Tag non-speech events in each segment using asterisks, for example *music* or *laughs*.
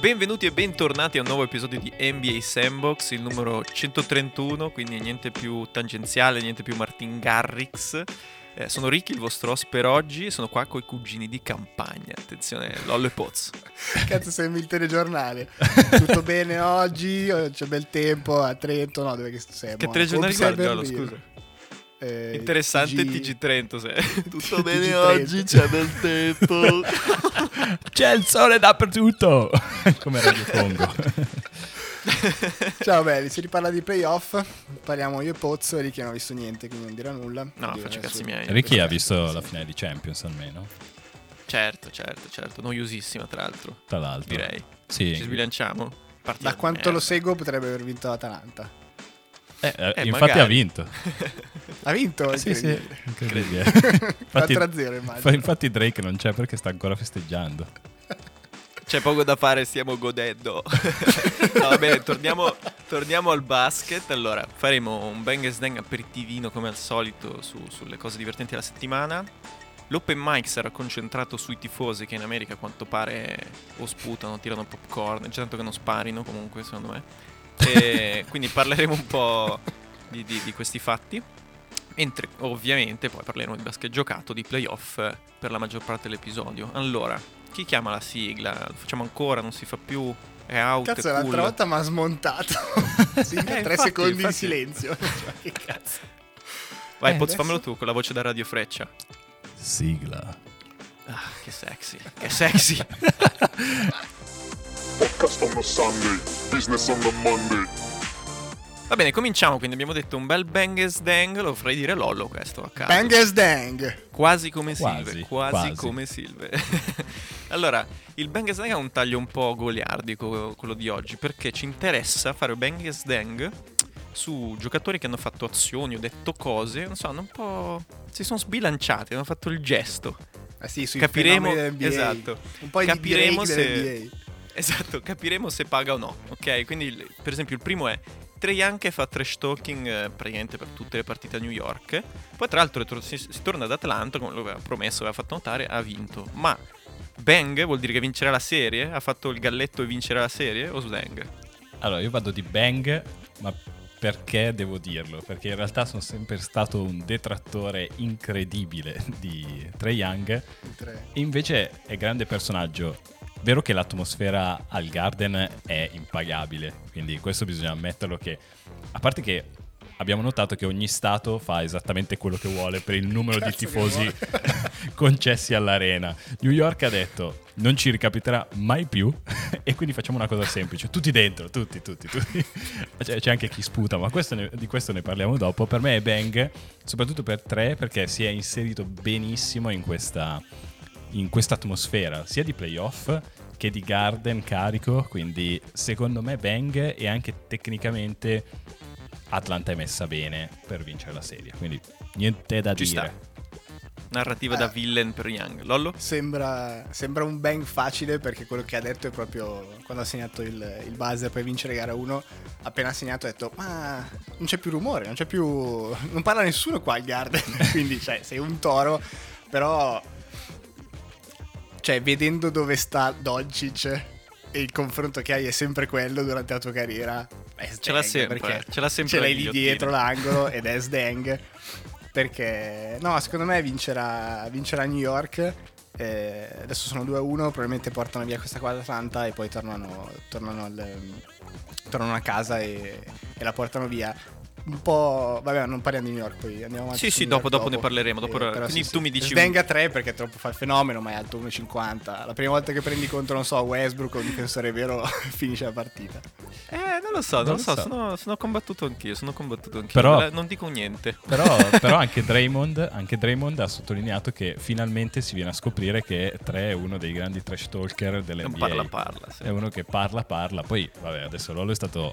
Benvenuti e bentornati a un nuovo episodio di NBA Sandbox, il numero 131, quindi niente più tangenziale, niente più Martin Garrix. Eh, sono Ricky, il vostro host per oggi, e sono qua con i cugini di campagna. Attenzione, Lollo e Poz. *laughs* Cazzo, sembri il telegiornale. Tutto bene oggi? C'è bel tempo a Trento? No, dove che sei? Che telegiornale guardi, Lollo, scusa? Eh, Interessante TG... TG Trento sei. *laughs* Tutto bene oggi, c'è bel tempo. *laughs* c'è il sole dappertutto. *laughs* Come Radio Congo. Ciao belli, si riparla di playoff. Parliamo io e Pozzo. Ricky non ha visto niente, quindi non dirà nulla. No, faccio cazzi miei. Ricky ha visto la finale di Champions almeno. Certo, certo, certo. Noiosissima, tra l'altro. Tra l'altro. Direi. Sì. Ci sbilanciamo. Partiamo. Da quanto lo seguo potrebbe aver vinto l'Atalanta. Eh, eh, eh, infatti magari. ha vinto. ha vinto? Sì, sì, incredibile. *laughs* infatti, 4-0 immagino. Infatti Drake non c'è perché sta ancora festeggiando. C'è poco da fare, stiamo godendo. *laughs* no, va bene, torniamo, torniamo, al basket. Allora, faremo un bang and dang aperitivino come al solito su, sulle cose divertenti della settimana. L'open mic sarà concentrato sui tifosi che in America a quanto pare o sputano, tirano popcorn, c'è tanto che non sparino comunque secondo me. E quindi parleremo un po' di, di, di questi fatti. Mentre ovviamente poi parleremo di basket giocato, di playoff per la maggior parte dell'episodio. Allora, chi chiama la sigla? Lo facciamo ancora? Non si fa più? È out? Cazzo, è cool. l'altra volta mi ha smontato. *laughs* sigla, eh, tre infatti, secondi infatti. di silenzio. *laughs* che cazzo. Vai, eh, Poz, adesso... fammelo tu con la voce da Radio Freccia. Sigla. Ah, che sexy. Che sexy. *laughs* Podcast on a Sunday, business on a Monday. Va bene, cominciamo. Quindi abbiamo detto un bel bang as dang. Lo farei dire Lollo questo a caso. Bang as dang. Quasi come quasi, Silve. Quasi, quasi. come Silve. *laughs* allora, il bang as dang ha un taglio un po' goliardico, quello di oggi, perché ci interessa fare bang as dang su giocatori che hanno fatto azioni o detto cose, non so, hanno un po'. si sono sbilanciati, hanno fatto il gesto. Eh sì, sui capiremo esatto. Un po' capiremo se Esatto, capiremo se paga o no. Ok, quindi per esempio il primo è Trey Young che fa trash talking eh, praticamente per tutte le partite a New York. Poi tra l'altro si, si torna ad Atlanta, come lo aveva promesso, aveva fatto notare, ha vinto. Ma Bang vuol dire che vincerà la serie? Ha fatto il galletto e vincerà la serie? O Slang? Allora, io vado di Bang, ma perché devo dirlo? Perché in realtà sono sempre stato un detrattore incredibile di Trey Young. E invece è grande personaggio vero che l'atmosfera al Garden è impagabile, quindi questo bisogna ammetterlo che, a parte che abbiamo notato che ogni stato fa esattamente quello che vuole per il *laughs* numero Cazzo di tifosi *laughs* concessi all'arena. New York ha detto non ci ricapiterà mai più *laughs* e quindi facciamo una cosa semplice, tutti dentro, tutti, tutti, tutti. C'è, c'è anche chi sputa, ma questo ne, di questo ne parliamo dopo. Per me è Bang, soprattutto per tre, perché si è inserito benissimo in questa in questa atmosfera sia di playoff che di Garden carico, quindi secondo me Bang e anche tecnicamente Atlanta è messa bene per vincere la serie, quindi niente da Ci dire. Sta. Narrativa eh, da villain per Young. Lollo? Sembra, sembra, un bang facile perché quello che ha detto è proprio quando ha segnato il, il buzzer per vincere gara 1. Appena segnato ha detto: Ma non c'è più rumore, non c'è più. Non parla nessuno qua al Garden. *laughs* Quindi, cioè, sei un toro. Però cioè, vedendo dove sta Doncic e il confronto che hai è sempre quello durante la tua carriera, ce l'ha sempre, ce l'ha sempre ce l'hai lì dietro l'angolo *laughs* ed è Sdang. Perché, no, secondo me vincerà, vincerà New York. Eh, adesso sono 2-1, probabilmente portano via questa qua da Atlanta e poi tornano, tornano, al, tornano a casa e, e la portano via un po'. Vabbè, non parliamo di New York, poi andiamo avanti. Sì, sì, dopo, dopo, ne parleremo. Dopo eh, quindi sì, tu mi dici. Sdenga 3 perché è troppo fa il fenomeno, ma è alto 1,50. La prima volta che prendi contro, non so, Westbrook o un difensore vero, *laughs* finisce la partita. Eh, non lo so, non, non lo so. so. Sono, sono, combattuto anch'io. Sono combattuto anch'io. Però, non dico niente. Però, *laughs* però anche, Draymond, anche Draymond ha sottolineato che finalmente si viene a scoprire che 3 è uno dei grandi trash talker dell'NBA. Non parla, parla. Sì. È uno che parla, parla. Poi, vabbè, adesso Lolo è stato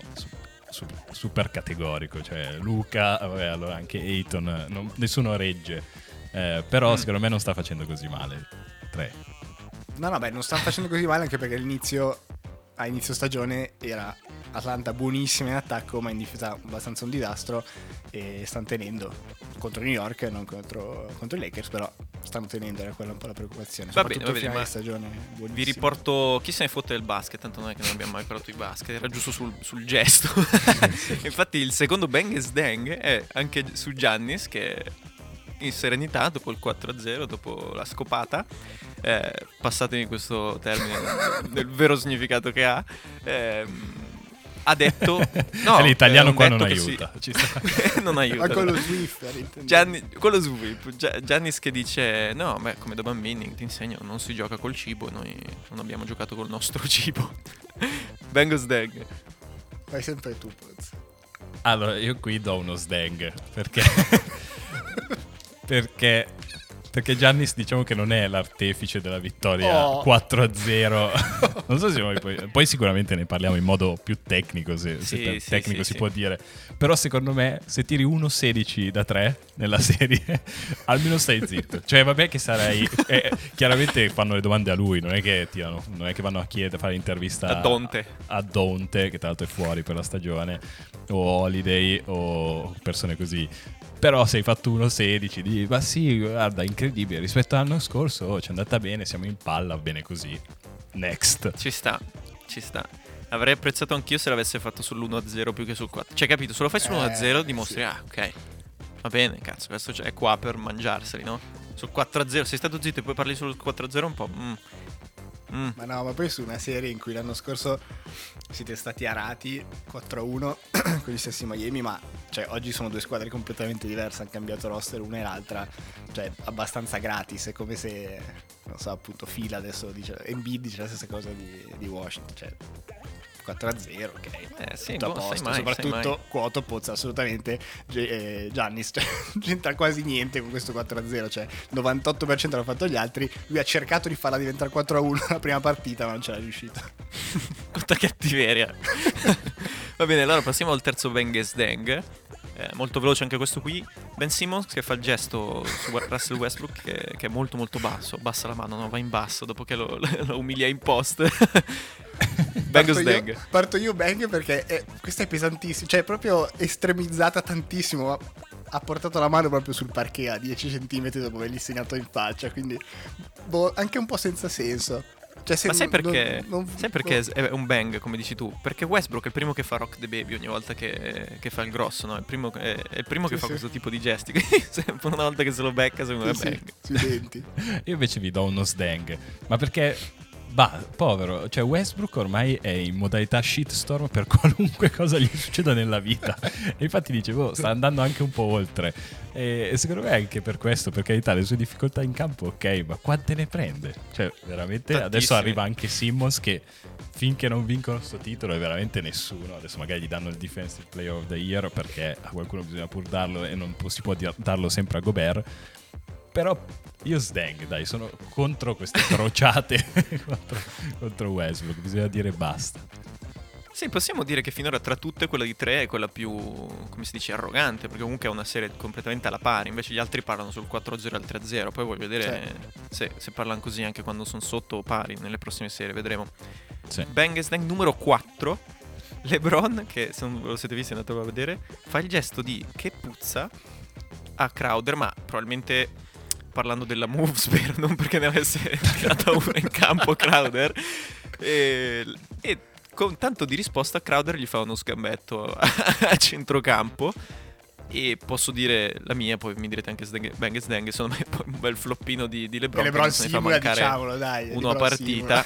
super categorico, cioè Luca, vabbè, allora anche Ayton, non, nessuno regge, eh, però mm. secondo me non sta facendo così male. 3. No, no, beh, non sta facendo così male anche perché all'inizio, a inizio stagione era Atlanta buonissima in attacco, ma in difesa abbastanza un disastro e stanno tenendo contro New York, non contro, contro i Lakers, però stanno tenendo, era quella un po' la preoccupazione. Va bene, va bene, ma stagione. Vi buonissimo. riporto chi se ne fotte del basket, tanto non è che non abbiamo mai parlato di basket, era giusto sul, sul gesto. *laughs* *laughs* Infatti il secondo bang e sdang è anche su Giannis che in serenità dopo il 4-0, dopo la scopata, eh, passatemi questo termine nel vero significato che ha, ehm, ha detto... *laughs* No, E l'italiano un qua non si- aiuta, *laughs* sta. non aiuta. Ma con lo intendevo. Gianni, quello Sweep, Gia- Giannis che dice no, beh, come da bambini ti insegno, non si gioca col cibo, noi non abbiamo giocato col nostro *laughs* cibo. Bengals Dag. Fai sempre tu, Poz. Allora, io qui do uno sdang perché perché perché Giannis diciamo che non è l'artefice della vittoria Oh. 4-0. *laughs* non so se poi, poi sicuramente ne parliamo in modo più tecnico, se, se Sì, te- sì, tecnico sì, si può dire. Però secondo me se tiri 1-16 da 3 nella *laughs* serie, almeno stai zitto. Cioè vabbè che sarei... eh, chiaramente fanno le domande a lui, non è che, tirano, non è che vanno a chiedere, a fare l'intervista A Donte. a Donte, che tra l'altro è fuori per la stagione, o Holiday o persone così. Però se hai fatto 1-16, di ma sì, guarda, incredibile, rispetto all'anno scorso oh, ci è andata bene, siamo in palla, bene così. Next. Ci sta, ci sta. Avrei apprezzato anch'io se l'avesse fatto sull'1-0 più che sul 4. Cioè, capito, se lo fai Eh, sull'1-0 dimostri, sì. ah, ok. Va bene, cazzo, questo è qua per mangiarseli, no? Sul 4-0, sei stato zitto e poi parli sul 4-0 un po'. mm. Mm. Ma no, ma poi su una serie in cui l'anno scorso siete stati arati 4-1 *clears throat* con gli stessi Miami, ma cioè, oggi sono due squadre completamente diverse, hanno cambiato roster una e l'altra, cioè abbastanza gratis, è come se, non so, appunto Fila adesso dice, Embiid dice la stessa cosa di, di Washington, cioè 4-0, ok. Eh, sì, tutto a boh, sai posto, mai, soprattutto mai. quoto Pozza assolutamente eh, Giannis *laughs* cioè, c'entra quasi niente con questo 4-0 cioè 98% l'hanno fatto gli altri lui ha cercato di farla diventare 4-1 la prima partita ma non ce l'ha riuscito *laughs* Quanta cattiveria. *laughs* Va bene, allora passiamo al terzo Benges Deng. Eh, molto veloce anche questo qui. Ben Simmons che fa il gesto su Russell Westbrook che, che è molto molto basso. Bassa la mano, no, va in basso dopo che lo, lo umilia in post. Benges parto Deng. io, parto io Bang perché è- questa è pesantissima cioè è proprio estremizzata tantissimo ma ha portato la mano proprio sul parquet a 10 cm dopo avergli segnato in faccia quindi boh, anche un po' senza senso cioè, se Ma sai non- perché? non- non- sai perché non- è un bang, come dici tu? Perché Westbrook è il primo che fa Rock the Baby ogni volta che, che fa il grosso, no? È il primo, è, è il primo che Sì, fa sì. questo tipo di gesti. *laughs* Quindi sempre una volta che se lo becca, secondo me Sì, è sì, bang. sui denti Io invece vi do uno sdang. Ma perché, bah, povero, cioè Westbrook ormai è in modalità shitstorm per *laughs* qualunque cosa gli succeda nella vita. *laughs* E infatti dicevo, sta andando anche un po' oltre. E, e secondo me anche per questo, per carità, le sue difficoltà in campo, ok, ma quante ne prende? Cioè, veramente, adesso Tantissime. arriva anche Simmons che finché non vincono sto titolo è veramente nessuno. Adesso magari gli danno il Defensive Player of the Year perché a qualcuno bisogna pur darlo e non si può darlo sempre a Gobert. Però io sdang, dai, sono contro queste *laughs* crociate *laughs* contro, contro Westbrook, bisogna dire basta. Sì, possiamo dire che finora tra tutte quella di tre è quella più, come si dice, arrogante, perché comunque è una serie completamente alla pari, invece gli altri parlano sul 4-0 e al 3-0, poi voglio vedere se, se parlano così anche quando sono sotto o pari nelle prossime serie, vedremo. Sì. Bang Snag numero 4, LeBron, che se non lo siete visti andate a vedere, fa il gesto di che puzza a Crowder, ma probabilmente parlando della Movesphere, *laughs* non perché ne avesse tirata una in campo Crowder. E, e con tanto di risposta Crowder gli fa uno scambetto a, a centrocampo. E posso dire la mia, poi mi direte anche Sdeng- Bang e Sdeng, secondo me poi un bel floppino di, di LeBron, E che LeBron non se ne fa simula, mancare diciamolo, dai. uno a partita.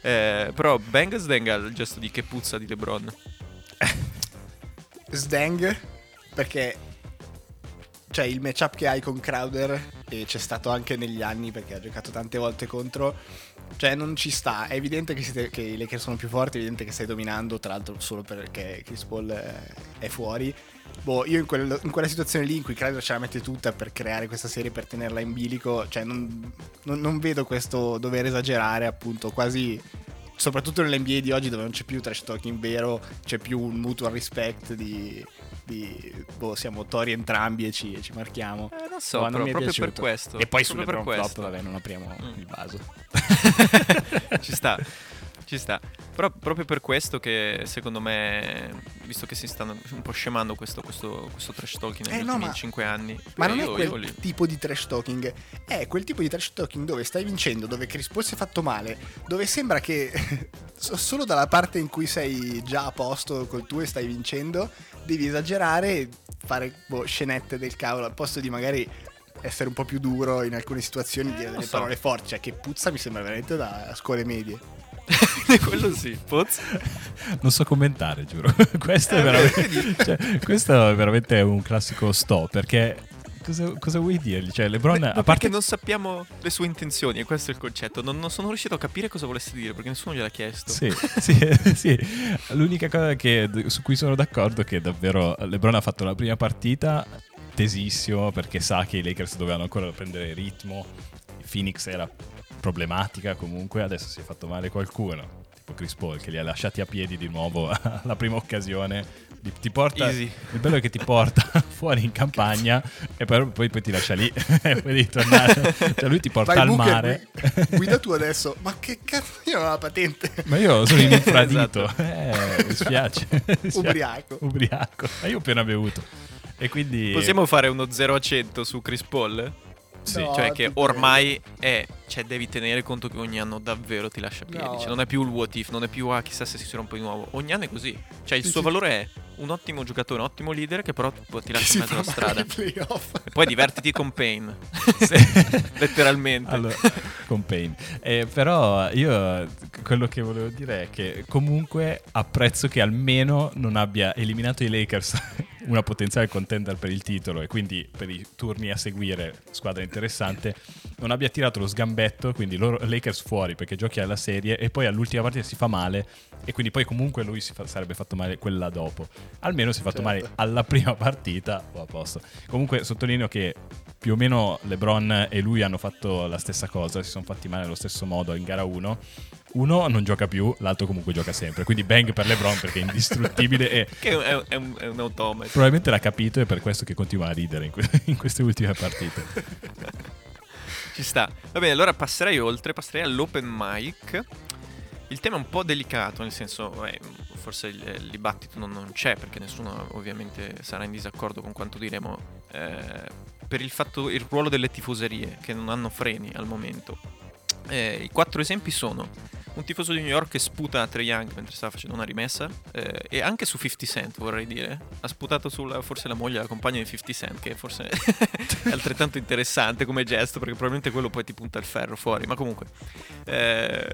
Eh, però Bang e Sdeng ha il gesto di che puzza di LeBron. *laughs* Sdang perché cioè il matchup che hai con Crowder e c'è stato anche negli anni perché ha giocato tante volte contro cioè non ci sta. È evidente che, siete, che i Lakers sono più forti è evidente che stai dominando tra l'altro solo perché Chris Paul è fuori. Boh io in, quel- in quella situazione lì in cui Crowder ce la mette tutta per creare questa serie per tenerla in bilico cioè non, non- non vedo questo dover esagerare appunto quasi soprattutto nell'NBA di oggi dove non c'è più trash talking vero, c'è più un mutual respect di, di boh, siamo tori entrambi e ci, e ci marchiamo. Eh, non so, No, non però mi è proprio per piaciuto. questo. E poi proprio sulle per flop, questo. vabbè, non apriamo Mm. il vaso. *laughs* ci sta. Ci sta. Però proprio per questo che secondo me, visto che si stanno un po' scemando questo, questo, questo trash talking negli Eh, no, ultimi ma- 5 anni. Ma non io- è io quel li- tipo di trash talking, è quel tipo di trash talking dove stai vincendo, dove Chris Paul si è fatto male, dove sembra che *laughs* so- solo dalla parte in cui sei già a posto col tuo e stai vincendo, devi esagerare e fare boh, scenette del cavolo, al posto di magari essere un po' più duro in alcune situazioni, dire lo delle so. parole forti, cioè che puzza mi sembra veramente da scuole medie. *laughs* Quello sì. Poz? Non so commentare, giuro. *laughs* questo, è Eh, veramente, cioè, questo è veramente un classico sto, perché cosa, cosa vuoi dirgli? Cioè, LeBron, Beh, a parte... perché non sappiamo le sue intenzioni, e questo è il concetto. Non, non sono riuscito a capire cosa volesse dire perché nessuno gliel'ha chiesto. Sì, *laughs* sì, sì. L'unica cosa che- su cui sono d'accordo è che davvero LeBron ha fatto la prima partita tesissimo perché sa che i Lakers dovevano ancora prendere ritmo, Phoenix era problematica comunque, adesso si è fatto male qualcuno, tipo Chris Paul che li ha lasciati a piedi di nuovo *laughs* alla prima occasione. Ti- Ti porta, Easy. il bello è che ti porta *laughs* fuori in campagna e poi, poi, poi ti lascia lì *laughs* e poi devi tornare. Cioè lui ti porta Vai al Booker, mare. gui- guida tu adesso, ma che cazzo, io non ho la patente. Ma io sono in infradito. Esatto. Eh, mi spiace. Mi spiace. Ubriaco. Ubriaco. Ma io ho appena bevuto. E quindi... Possiamo fare uno 0 a 100 su Chris Paul? Sì. No. cioè che ormai è cioè devi tenere conto che ogni anno davvero ti lascia piedi No. cioè, non è più il what if non è più ah chissà se si rompe di nuovo ogni anno è così cioè il Sì, suo sì. valore è un ottimo giocatore un ottimo leader che però ti lascia in mezzo alla strada e poi divertiti con Pain *laughs* *laughs* letteralmente Allora, con Pain. Eh, però io quello che volevo dire è che comunque apprezzo che almeno non abbia eliminato i Lakers, una potenziale contender per il titolo e quindi per i turni a seguire, squadra interessante, non abbia tirato lo sgambetto, quindi loro Lakers fuori perché giochi alla serie e poi all'ultima partita si fa male e quindi poi comunque lui si fa- sarebbe fatto male quella dopo. Almeno si è fatto Certo. male alla prima partita o a posto. Comunque sottolineo che più o meno LeBron e lui hanno fatto la stessa cosa, si sono fatti male allo stesso modo in gara 1. Uno non gioca più, l'altro comunque gioca sempre. Quindi bang per LeBron perché è indistruttibile e *laughs* che è, un- è un, è un automa probabilmente l'ha capito e per questo che continua a ridere in, que- *laughs* in queste ultime partite. *laughs* Ci sta. Va bene, allora passerei oltre, passerei all'open mic. Il tema è un po' delicato, nel senso, eh, forse il, il dibattito non, non c'è perché nessuno ovviamente sarà in disaccordo con quanto diremo. eh, per il fatto, il ruolo delle tifoserie che non hanno freni al momento. Eh, I quattro esempi sono un tifoso di New York che sputa a Trae Young mentre stava facendo una rimessa eh, e anche su 50 Cent vorrei dire. Ha sputato sulla forse la moglie la compagna di 50 Cent che forse è *laughs* altrettanto interessante come gesto perché probabilmente quello poi ti punta il ferro fuori. Ma comunque eh,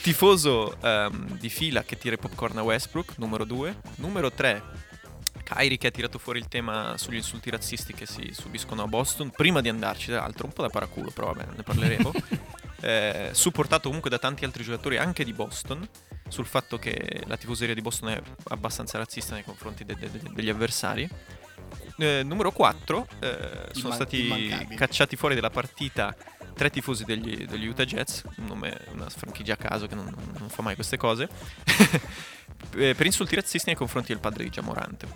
tifoso ehm, di fila che tira i popcorn a Westbrook numero 2 numero 3 Kyrie che ha tirato fuori il tema sugli insulti razzisti che si subiscono a Boston prima di andarci tra l'altro un po' da paraculo però vabbè ne parleremo *laughs* eh, supportato comunque da tanti altri giocatori anche di Boston sul fatto che la tifoseria di Boston è abbastanza razzista nei confronti de- de- de- degli avversari. Eh, numero 4 sono Imman- stati immancabili. cacciati fuori dalla partita tre tifosi degli, degli Utah Jets, un nome, una franchigia a caso che non, non fa mai queste cose, *laughs* eh, per insulti razzisti nei confronti del padre di Giamorante.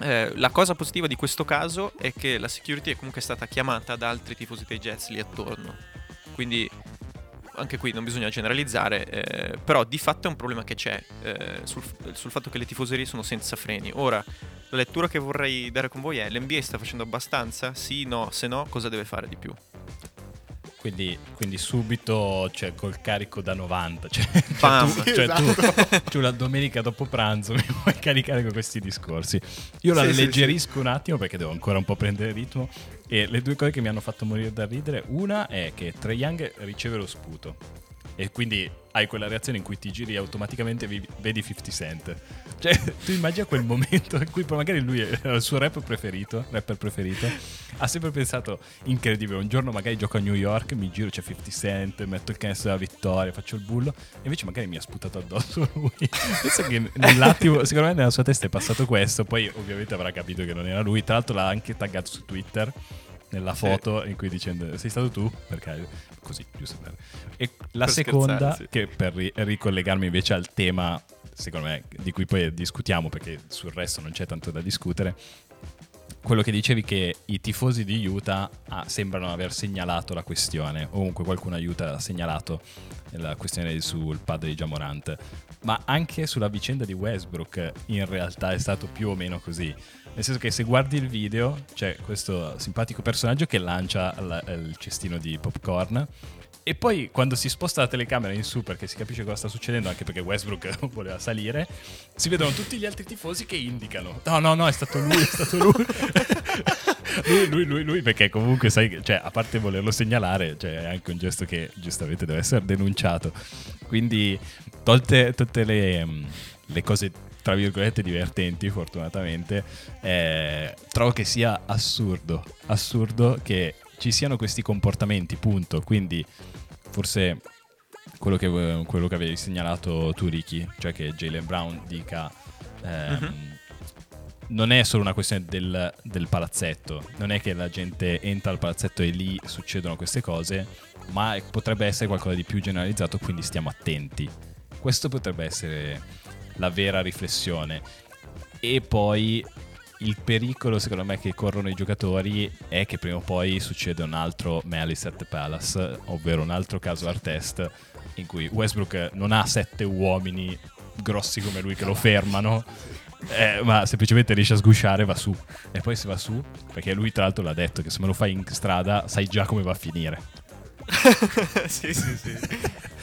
Eh, la cosa positiva di questo caso è che la security è comunque stata chiamata da altri tifosi dei Jets lì attorno. Quindi anche qui non bisogna generalizzare, eh, però di fatto è un problema che c'è eh, sul, sul fatto che le tifoserie sono senza freni. Ora, la lettura che vorrei dare con voi è l'NBA sta facendo abbastanza? Sì, no, se no cosa deve fare di più? Quindi, quindi subito, cioè, col carico da 90. Cioè, *laughs* cioè Bam. tu, cioè, tu- Esatto. tu la domenica dopo pranzo *laughs* mi vuoi caricare con questi discorsi. Io la Sì, sì, alleggerisco un attimo perché devo ancora un po' prendere ritmo. E le due cose che mi hanno fatto morire da ridere, una è che Trae Young riceve lo sputo. E quindi hai quella reazione in cui ti giri automaticamente e vi- vedi 50 Cent. Cioè, *laughs* tu immagina quel momento in cui magari lui era il suo rap preferito, rapper preferito. Ha sempre pensato, incredibile, un giorno magari gioco a New York, mi giro, c'è 50 Cent, metto il canestro della vittoria, faccio il bullo. E invece magari mi ha sputato addosso *laughs* lui. Penso che nell'attimo, secondo me nella sua testa è passato questo, poi ovviamente avrà capito che non era lui. Tra l'altro l'ha anche taggato su Twitter nella foto in cui dicendo sei stato tu? Perché così giusto per- e la Per seconda che per ri- ricollegarmi invece al tema secondo me di cui poi discutiamo perché sul resto non c'è tanto da discutere quello che dicevi che i tifosi di Utah ah, sembrano aver segnalato la questione, o comunque qualcuno aiuta ha segnalato la questione sul padre di Jamorant, ma anche sulla vicenda di Westbrook in realtà è stato più o meno così. Nel senso che se guardi il video c'è questo simpatico personaggio che lancia il cestino di popcorn e poi quando si sposta la telecamera in su perché si capisce cosa sta succedendo, anche perché Westbrook *laughs* voleva salire, si vedono tutti gli altri tifosi che indicano. No, no, no, è stato lui, è stato lui. *laughs* lui, lui, lui, lui, perché comunque sai, cioè, a parte volerlo segnalare, cioè, è anche un gesto che giustamente deve essere denunciato. Quindi, tolte tutte le, le cose tra virgolette divertenti fortunatamente eh, trovo che sia assurdo assurdo che ci siano questi comportamenti, punto. Quindi forse quello che, quello che avevi segnalato tu, Ricky, cioè che Jalen Brown dica... Ehm, uh-huh. Non è solo una questione del, del, palazzetto, non è che la gente entra al palazzetto e lì succedono queste cose, ma potrebbe essere qualcosa di più generalizzato, quindi stiamo attenti. Questo potrebbe essere la vera riflessione. E poi il pericolo secondo me che corrono i giocatori è che prima o poi succeda un altro Malice at the Palace, ovvero un altro caso art test in cui Westbrook non ha sette uomini grossi come lui che lo fermano, eh, ma semplicemente riesce a sgusciare va su. E poi se va su, perché lui tra l'altro l'ha detto che se me lo fai in strada sai già come va a finire. *laughs* sì, sì, sì. *laughs*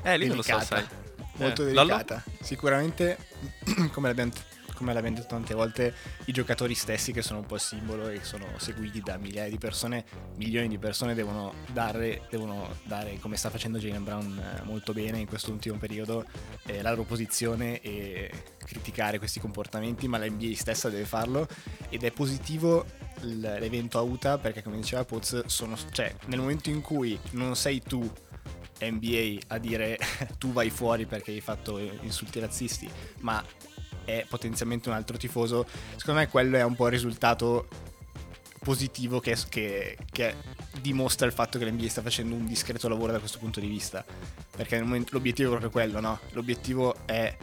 Eh, lì non lo so, sai. Molto eh. delicata. Lollo? Sicuramente, *clears throat* come l'abbiamo come l'abbiamo detto tante volte, i giocatori stessi che sono un po' il simbolo e sono seguiti da migliaia di persone, milioni di persone devono dare, devono dare come sta facendo Jalen Brown eh, molto bene in questo ultimo periodo, eh, la loro posizione e criticare questi comportamenti, ma la NBA stessa deve farlo ed è positivo l'evento a Utah perché come diceva Poz, sono, cioè, nel momento in cui non sei tu NBA a dire *laughs* tu vai fuori perché hai fatto insulti razzisti, ma è potenzialmente un altro tifoso, secondo me quello è un po' il risultato positivo che, che, che dimostra il fatto che l'NBA sta facendo un discreto lavoro da questo punto di vista. Perché momento, l'obiettivo è proprio quello, no? L'obiettivo è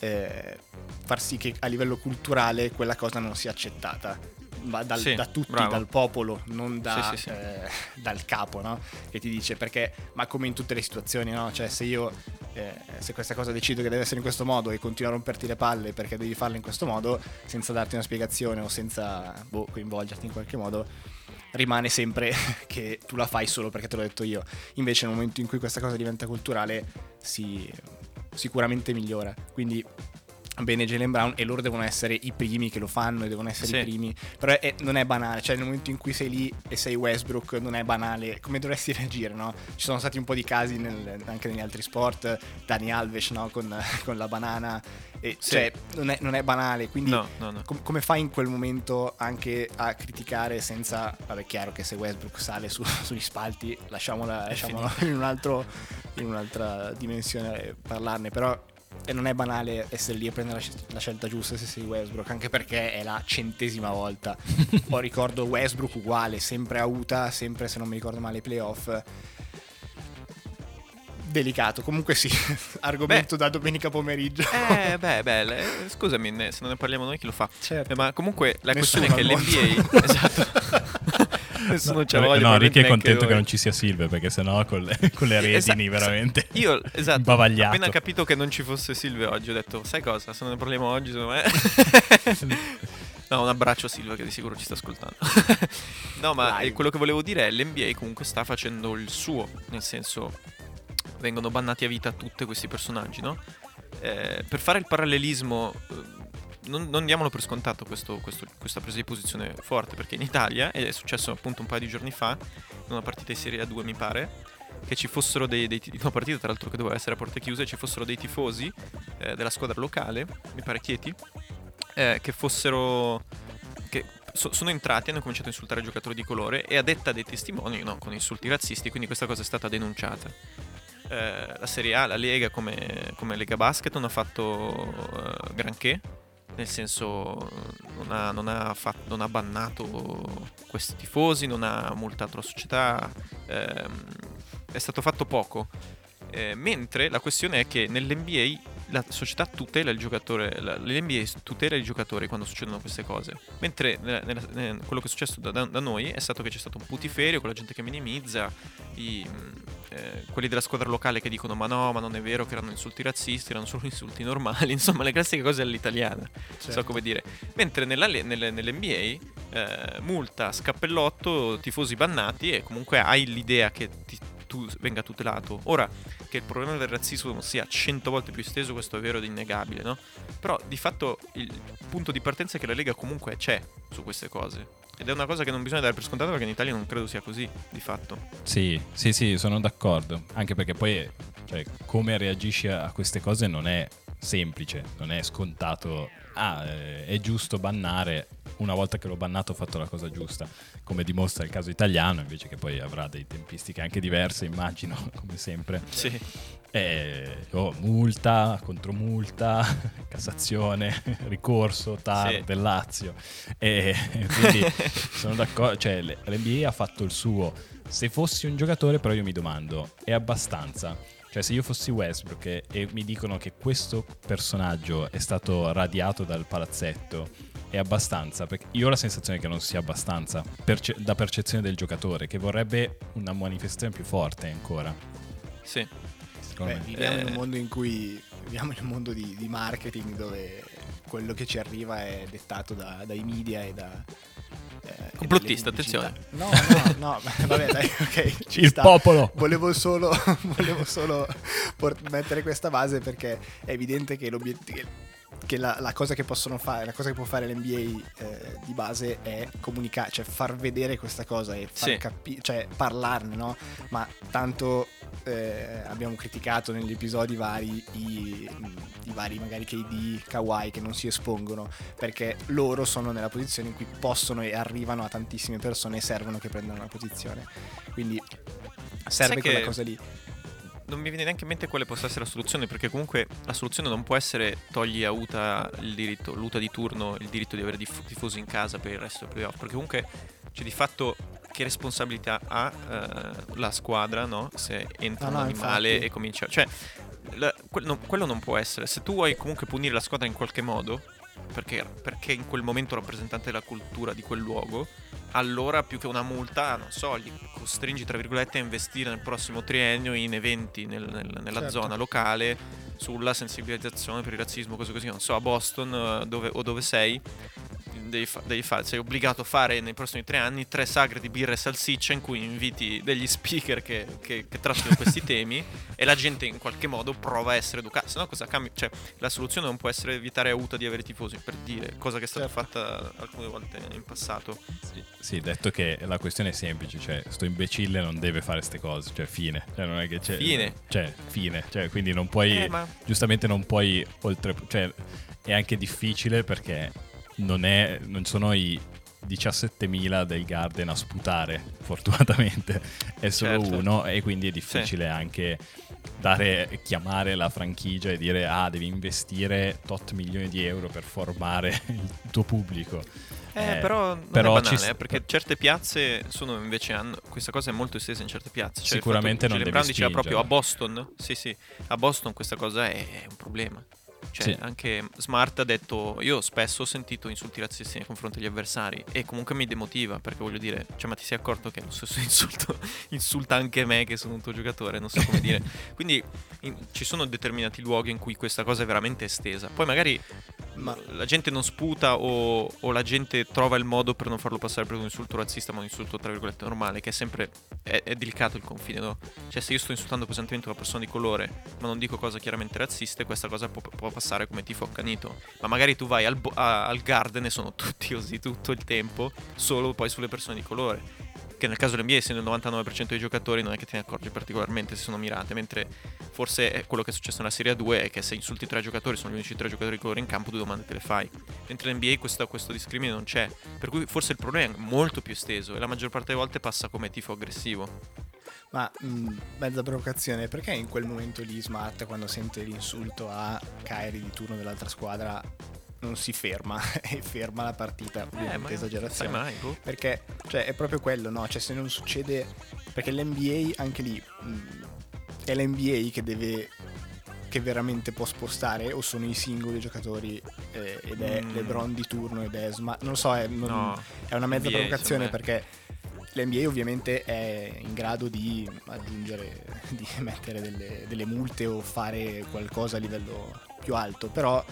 eh, far sì che a livello culturale quella cosa non sia accettata dal, sì, da tutti, bravo. dal popolo, non da, sì, sì, eh, dal capo, no? Che ti dice perché, ma come in tutte le situazioni, no? Cioè, se io, eh, se questa cosa decido che deve essere in questo modo e continuo a romperti le palle perché devi farla in questo modo, senza darti una spiegazione o senza boh, coinvolgerti in qualche modo, rimane sempre *laughs* che tu la fai solo perché te l'ho detto io. Invece, nel momento in cui questa cosa diventa culturale, si sicuramente migliora. Quindi bene Jalen Brown e loro devono essere i primi che lo fanno e devono essere sì. i primi. Però è, non è banale, cioè nel momento in cui sei lì e sei Westbrook non è banale come dovresti *laughs* reagire, no? Ci sono stati un po' di casi nel, anche negli altri sport, Dani Alves no? con, *laughs* con, la banana, e, sì. cioè non è, non è, banale, quindi no, no. Com- come fai in quel momento anche a criticare senza, vabbè chiaro che se Westbrook sale su, *laughs* sugli spalti lasciamola, lasciamola in, un altro, in un'altra dimensione parlarne, però e non è banale essere lì a prendere la, scelta giusta se sei Westbrook, anche perché è la centesima volta. *laughs* Poi ricordo Westbrook uguale, sempre a Utah, sempre se non mi ricordo male i playoff. Delicato, comunque sì, *laughs* argomento beh, da domenica pomeriggio. Eh, *laughs* beh, beh, scusami, se non ne parliamo noi chi lo fa? Certo. Eh, ma comunque la Nessuno questione è che l'NBA... esatto. *laughs* Nessuno c'ha voglia. No, Ricky è contento che non ci sia Silve perché sennò *laughs* con le, con le redini esatto, veramente. Io, *laughs* esatto, appena capito che non ci fosse Silve oggi, ho detto, sai cosa, se non ne parliamo oggi, secondo me... No, un abbraccio a Silva che di sicuro ci sta ascoltando. no, ma Dai. quello che volevo dire è l'NBA comunque sta facendo il suo, nel senso vengono bannati a vita tutti questi personaggi, no? Eh, per fare il parallelismo eh, non, non, diamolo per scontato questo, questo, questa presa di posizione forte, perché in Italia, ed è successo appunto un paio di giorni fa, in una partita di Serie A2 mi pare, che ci fossero dei, dei una partita tra l'altro che doveva essere a porte chiuse, ci fossero dei tifosi eh, della squadra locale, mi pare Chieti, eh, che fossero... Che so, sono entrati e hanno cominciato a insultare giocatori di colore e a detta dei testimoni, no, con insulti razzisti, quindi questa cosa è stata denunciata. Eh, la Serie A, la Lega come, come Lega Basket non ha fatto eh, granché nel senso non ha, non, ha fatto, non ha, bannato questi tifosi, non ha multato la società, ehm, è stato fatto poco. Eh, mentre la questione è che nell'NBA la società tutela il giocatore, la, l'NBA tutela i giocatori quando succedono queste cose. Mentre nella, nella, nella, quello che è successo da, da, noi è stato che c'è stato un putiferio con la gente che minimizza, i, eh, quelli della squadra locale che dicono ma no, ma non è vero che erano insulti razzisti, erano solo *laughs* insulti normali, insomma le classiche cose all'italiana, certo. so come dire. Mentre nell'NBA eh, multa, scappellotto, tifosi bannati e comunque hai l'idea che ti, tu venga tutelato. Ora, che il problema del razzismo sia cento volte più esteso, questo è vero ed innegabile, no? Però di fatto il punto di partenza è che la Lega comunque c'è su queste cose. Ed è una cosa che non bisogna dare per scontato perché in Italia non credo sia così, di fatto. Sì, sì, sì, sono d'accordo. Anche perché poi, cioè, come reagisci a queste cose non è semplice, non è scontato. Ah, eh, è giusto bannare. Una volta che l'ho bannato ho fatto la cosa giusta, come dimostra il caso italiano, invece che poi avrà dei tempistiche anche diverse, immagino, *laughs* come sempre. Sì. Eh, oh, multa, contromulta, *laughs* Cassazione, *laughs* ricorso, TAR sì. del Lazio. E quindi sono d'accordo, cioè l'NBA ha fatto il suo. Se fossi un giocatore, però io mi domando, è abbastanza? Cioè, se io fossi Westbrook e, e mi dicono che questo personaggio è stato radiato dal palazzetto, è abbastanza? Perché io ho la sensazione che non sia abbastanza perce- da percezione del giocatore, che vorrebbe una manifestazione più forte ancora. Sì. Beh, viviamo eh... in un mondo in cui viviamo in un mondo di, di, marketing dove quello che ci arriva è dettato da, dai media e da eh, complottista attenzione no no no vabbè dai *laughs* ok il sta. popolo volevo solo, *laughs* volevo solo mettere questa base perché è evidente che l'obiettivo che la, la, cosa che possono fare, la cosa che può fare l'NBA eh, di base è comunicare, cioè far vedere questa cosa e far sì. capire, cioè parlarne, no? Ma tanto eh, abbiamo criticato negli episodi vari i, i, vari magari KD, Kawhi che non si espongono perché loro sono nella posizione in cui possono e arrivano a tantissime persone e servono che prendano una posizione. Quindi serve Sai quella cosa lì non mi viene neanche in mente quale possa essere la soluzione, perché comunque la soluzione non può essere togli a Uta il diritto, l'Uta di turno il diritto di avere tifosi in casa per il resto del playoff, perché comunque c'è di fatto che responsabilità ha uh, la squadra, no? Se entra no, un no, animale infatti. e comincia... Cioè, la, quello, quello non può essere. Se tu vuoi comunque punire la squadra in qualche modo, perché, perché in quel momento rappresentante della cultura di quel luogo, allora più che una multa, non so, li costringi tra virgolette a investire nel prossimo triennio in eventi nel, nel, nella certo. zona locale sulla sensibilizzazione per il razzismo, cose così, non so, a Boston eh, dove, o dove sei, devi, fa- devi fare, sei obbligato a fare nei prossimi tre anni tre sagre di birra e salsiccia in cui inviti degli speaker che, che, che trattano questi temi e la gente in qualche modo prova a essere educata. Se no cosa cambia? Cioè, la soluzione non può essere evitare a UTA di avere tifosi, per dire, cosa che è stata certo. fatta alcune volte in passato. Sì, sì, detto che la questione è semplice, cioè, sto imbecille non deve fare queste cose, cioè, fine. Cioè, non è che c'è... Fine. Cioè, fine. Cioè, quindi non puoi... Eh, ma... Giustamente non puoi oltre... Cioè, è anche difficile perché non, è, non sono i 17.000 del Garden a sputare, *laughs* fortunatamente è solo certo. uno e quindi è difficile sì. anche dare, chiamare la franchigia e dire ah devi investire tot milioni di euro per formare *laughs* il tuo pubblico. Eh, eh però non però è banale, ci... eh, perché certe piazze sono invece hanno, questa cosa è molto estesa in certe piazze. Cioè Sicuramente non devi Brown diceva proprio a Boston, sì sì, a Boston questa cosa è un problema. Cioè, sì. anche Smart ha detto: Io spesso ho sentito insulti razzisti nei confronti degli avversari. E comunque mi demotiva. Perché voglio dire, cioè, ma ti sei accorto che lo stesso *laughs* insulto insulta anche me, che sono un tuo giocatore? Non so come dire. *laughs* Quindi in, ci sono determinati luoghi in cui questa cosa è veramente estesa. Poi magari ma la gente non sputa o, o, la gente trova il modo per non farlo passare per un insulto razzista, ma un insulto tra virgolette normale, che è sempre è, è delicato il confine, no? Cioè se io sto insultando pesantemente una persona di colore, ma non dico cose chiaramente razziste, questa cosa può, può passare come tifo accanito. Ma magari tu vai al, a, al garden e sono tutti così tutto il tempo, solo poi sulle persone di colore che nel caso dell'NBA essendo il 99% dei giocatori non è che te ne accorgi particolarmente se sono mirate, mentre forse quello che è successo nella Serie 2 è che se insulti tre giocatori, sono gli unici tre giocatori di colore in campo, due domande te le fai. Mentre nell'NBA questo, questo discrimine non c'è, per cui forse il problema è molto più esteso e la maggior parte delle volte passa come tifo aggressivo. Ma mh, mezza provocazione, perché in quel momento lì Smart, quando sente l'insulto a Kairi di turno dell'altra squadra, non si ferma *laughs* e ferma la partita, ovviamente eh, esagerazione. Mai, boh. Perché cioè, è proprio quello, no? Cioè se non succede... Perché l'NBA anche lì mh, è l'NBA che deve che veramente può spostare o sono i singoli giocatori eh, ed è mm. LeBron di turno ed è Smart. Non lo so, è, non, no, è una mezza NBA, provocazione perché l'NBA ovviamente è in grado di aggiungere, *laughs* di mettere delle, delle multe o fare qualcosa a livello più alto, però